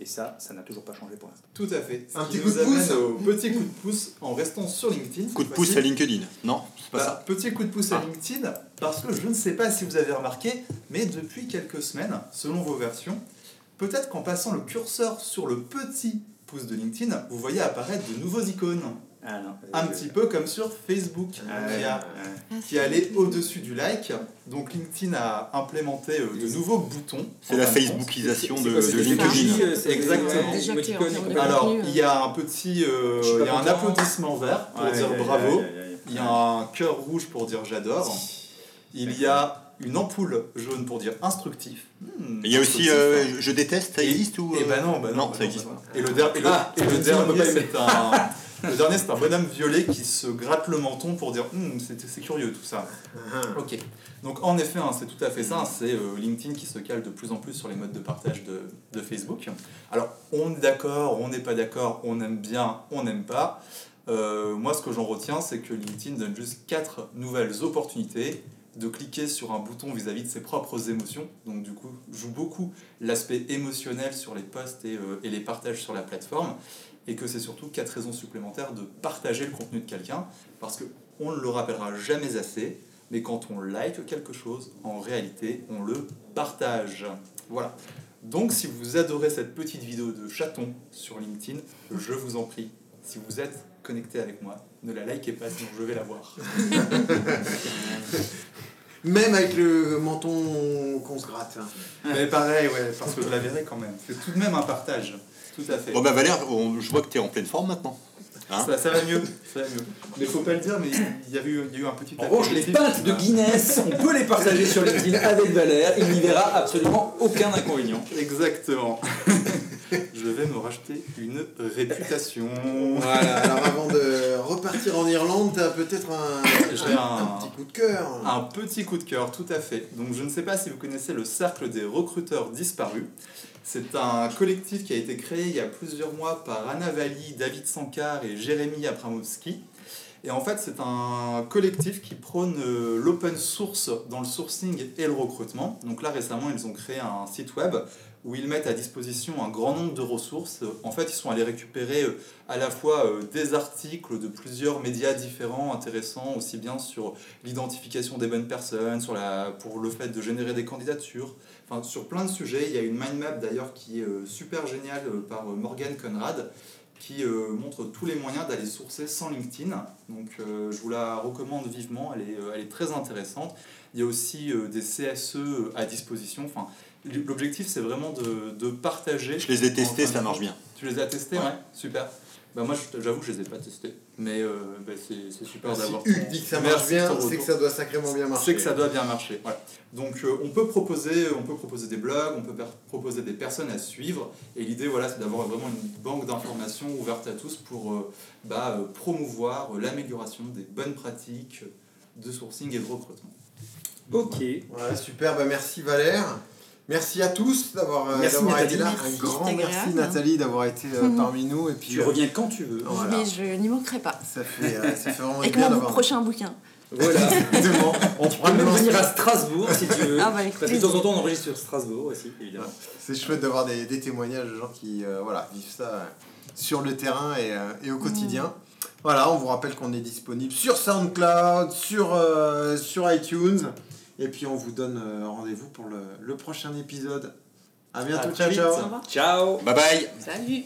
Et ça, ça n'a toujours pas changé pour l'instant. Tout à fait. Ce Un petit coup de pouce. au petit coup de pouce en restant sur LinkedIn. Coup de pouce à. LinkedIn. Non, c'est pas Bah, ça. Petit coup de pouce à Ah. LinkedIn, parce que je ne sais pas si vous avez remarqué, mais depuis quelques semaines, selon vos versions, peut-être qu'en passant le curseur sur le petit pouce de LinkedIn, vous voyez apparaître de nouveaux icônes. Ah non. Un petit peu comme sur Facebook, qui, a- qui allait au-dessus du like. Donc LinkedIn a implémenté euh, de nouveaux boutons. C'est la. Facebookisation de, de LinkedIn. euh, Exactement. ouais. Alors, il y a un petit, euh, il y a un applaudissement vert pour Ouais, dire ouais, bravo. ouais, ouais, ouais. Il y a un cœur rouge pour dire j'adore. Il y a une ampoule jaune pour dire instructif. Hmm, Il y a aussi euh, hein. je- je déteste, ça Et- existe ou Et euh, bah non, bah non, Non, bah ça existe pas. non. Et le, der- et le- Ah, et le dernier, c'est un. Le dernier, c'est un bonhomme violet qui se gratte le menton pour dire Hum, c'est c'est curieux tout ça. Ok. Donc en effet, hein, c'est tout à fait ça. C'est euh, LinkedIn qui se cale de plus en plus sur les modes de partage de, de Facebook. Alors on est d'accord, on n'est pas d'accord, on aime bien, on n'aime pas. Euh, moi, ce que j'en retiens, c'est que LinkedIn donne juste quatre nouvelles opportunités de cliquer sur un bouton vis-à-vis de ses propres émotions. Donc du coup, joue beaucoup l'aspect émotionnel sur les posts et, euh, et les partages sur la plateforme. Et que c'est surtout quatre raisons supplémentaires de partager le contenu de quelqu'un. Parce que on ne le rappellera jamais assez, mais quand on like quelque chose, en réalité, on le partage. Voilà. Donc si vous adorez cette petite vidéo de chaton sur LinkedIn, je vous en prie, si vous êtes connecté avec moi, ne la likez pas sinon je vais la voir. [LAUGHS] Même avec le menton qu'on se gratte. hein. Mais pareil, ouais, parce que je la verrai quand même. C'est tout de même un partage. Tout à fait. Bon bah Valère, on- je vois que tu es en pleine forme maintenant. Hein ça, ça va mieux, ça va mieux. Mais faut pas le dire, mais il y, avait eu, il y a eu un petit En revanche, les pintes de Guinness, on peut les partager sur LinkedIn avec Valère. Il n'y verra absolument aucun inconvénient. Exactement. Je vais me racheter une réputation. [LAUGHS] Voilà, alors avant de repartir en Irlande, t'as peut-être un, J'ai un, un- petit coup de cœur. Un petit coup de cœur, tout à fait. Donc je ne sais pas si vous connaissez le Cercle des recruteurs disparus. C'est un collectif qui a été créé il y a plusieurs mois par Anna Valli, David Sankar et Jérémy Abramovski. Et en fait, c'est un collectif qui prône euh, l'open source dans le sourcing et le recrutement. Donc là, récemment, ils ont créé un site web où ils mettent à disposition un grand nombre de ressources. En fait, ils sont allés récupérer euh, à la fois euh, des articles de plusieurs médias différents, intéressants, aussi bien sur l'identification des bonnes personnes, sur la, pour le fait de générer des candidatures, enfin sur plein de sujets. Il y a une mind map d'ailleurs qui est euh, super géniale par Morgan Conrad qui montre tous les moyens d'aller sourcer sans LinkedIn. Donc je vous la recommande vivement, elle est, elle est très intéressante. Il y a aussi des CSE à disposition. Enfin, L'objectif c'est vraiment de, de partager. Je les ai testés, ça marche bien. Tu les as testés Ouais. Ouais, super. Bah moi j'avoue que je les ai pas testés, mais euh, bah, c'est c'est super Si d'avoir. Hugues ton- dit que ça Merci marche bien, c'est que ça doit sacrément bien marcher. C'est que ça doit bien marcher. Voilà. Donc euh, on peut proposer, on peut proposer des blogs, on peut proposer des personnes à suivre. Et l'idée voilà, c'est d'avoir vraiment une banque d'informations ouverte à tous pour euh, bah, euh, promouvoir l'amélioration des bonnes pratiques de sourcing et de recrutement. Ok. Voilà, super, bah merci Valère. Merci à tous d'avoir euh, été Nathalie. là. Merci, un grand merci agréable. Nathalie d'avoir été euh, Mhm. parmi nous. Et puis, Tu euh, reviens quand tu veux. Voilà. Mais je n'y manquerai pas. Ça fait, euh, ça fait vraiment Avec bien mon d'avoir. prochain bouquin. Voilà. [LAUGHS] Exactement. On même venir à Strasbourg si tu veux. Ah bah, Parce que de temps en temps, on enregistre sur Strasbourg aussi, évidemment. C'est chouette d'avoir des, des témoignages de gens qui euh, voilà, vivent ça euh, sur le terrain et, euh, et au quotidien. Voilà, on vous rappelle qu'on est disponible sur SoundCloud, sur, euh, sur iTunes Et puis on vous donne euh, rendez-vous pour le, le prochain épisode. À bientôt, À ciao ciao. Ciao. Bye bye. Salut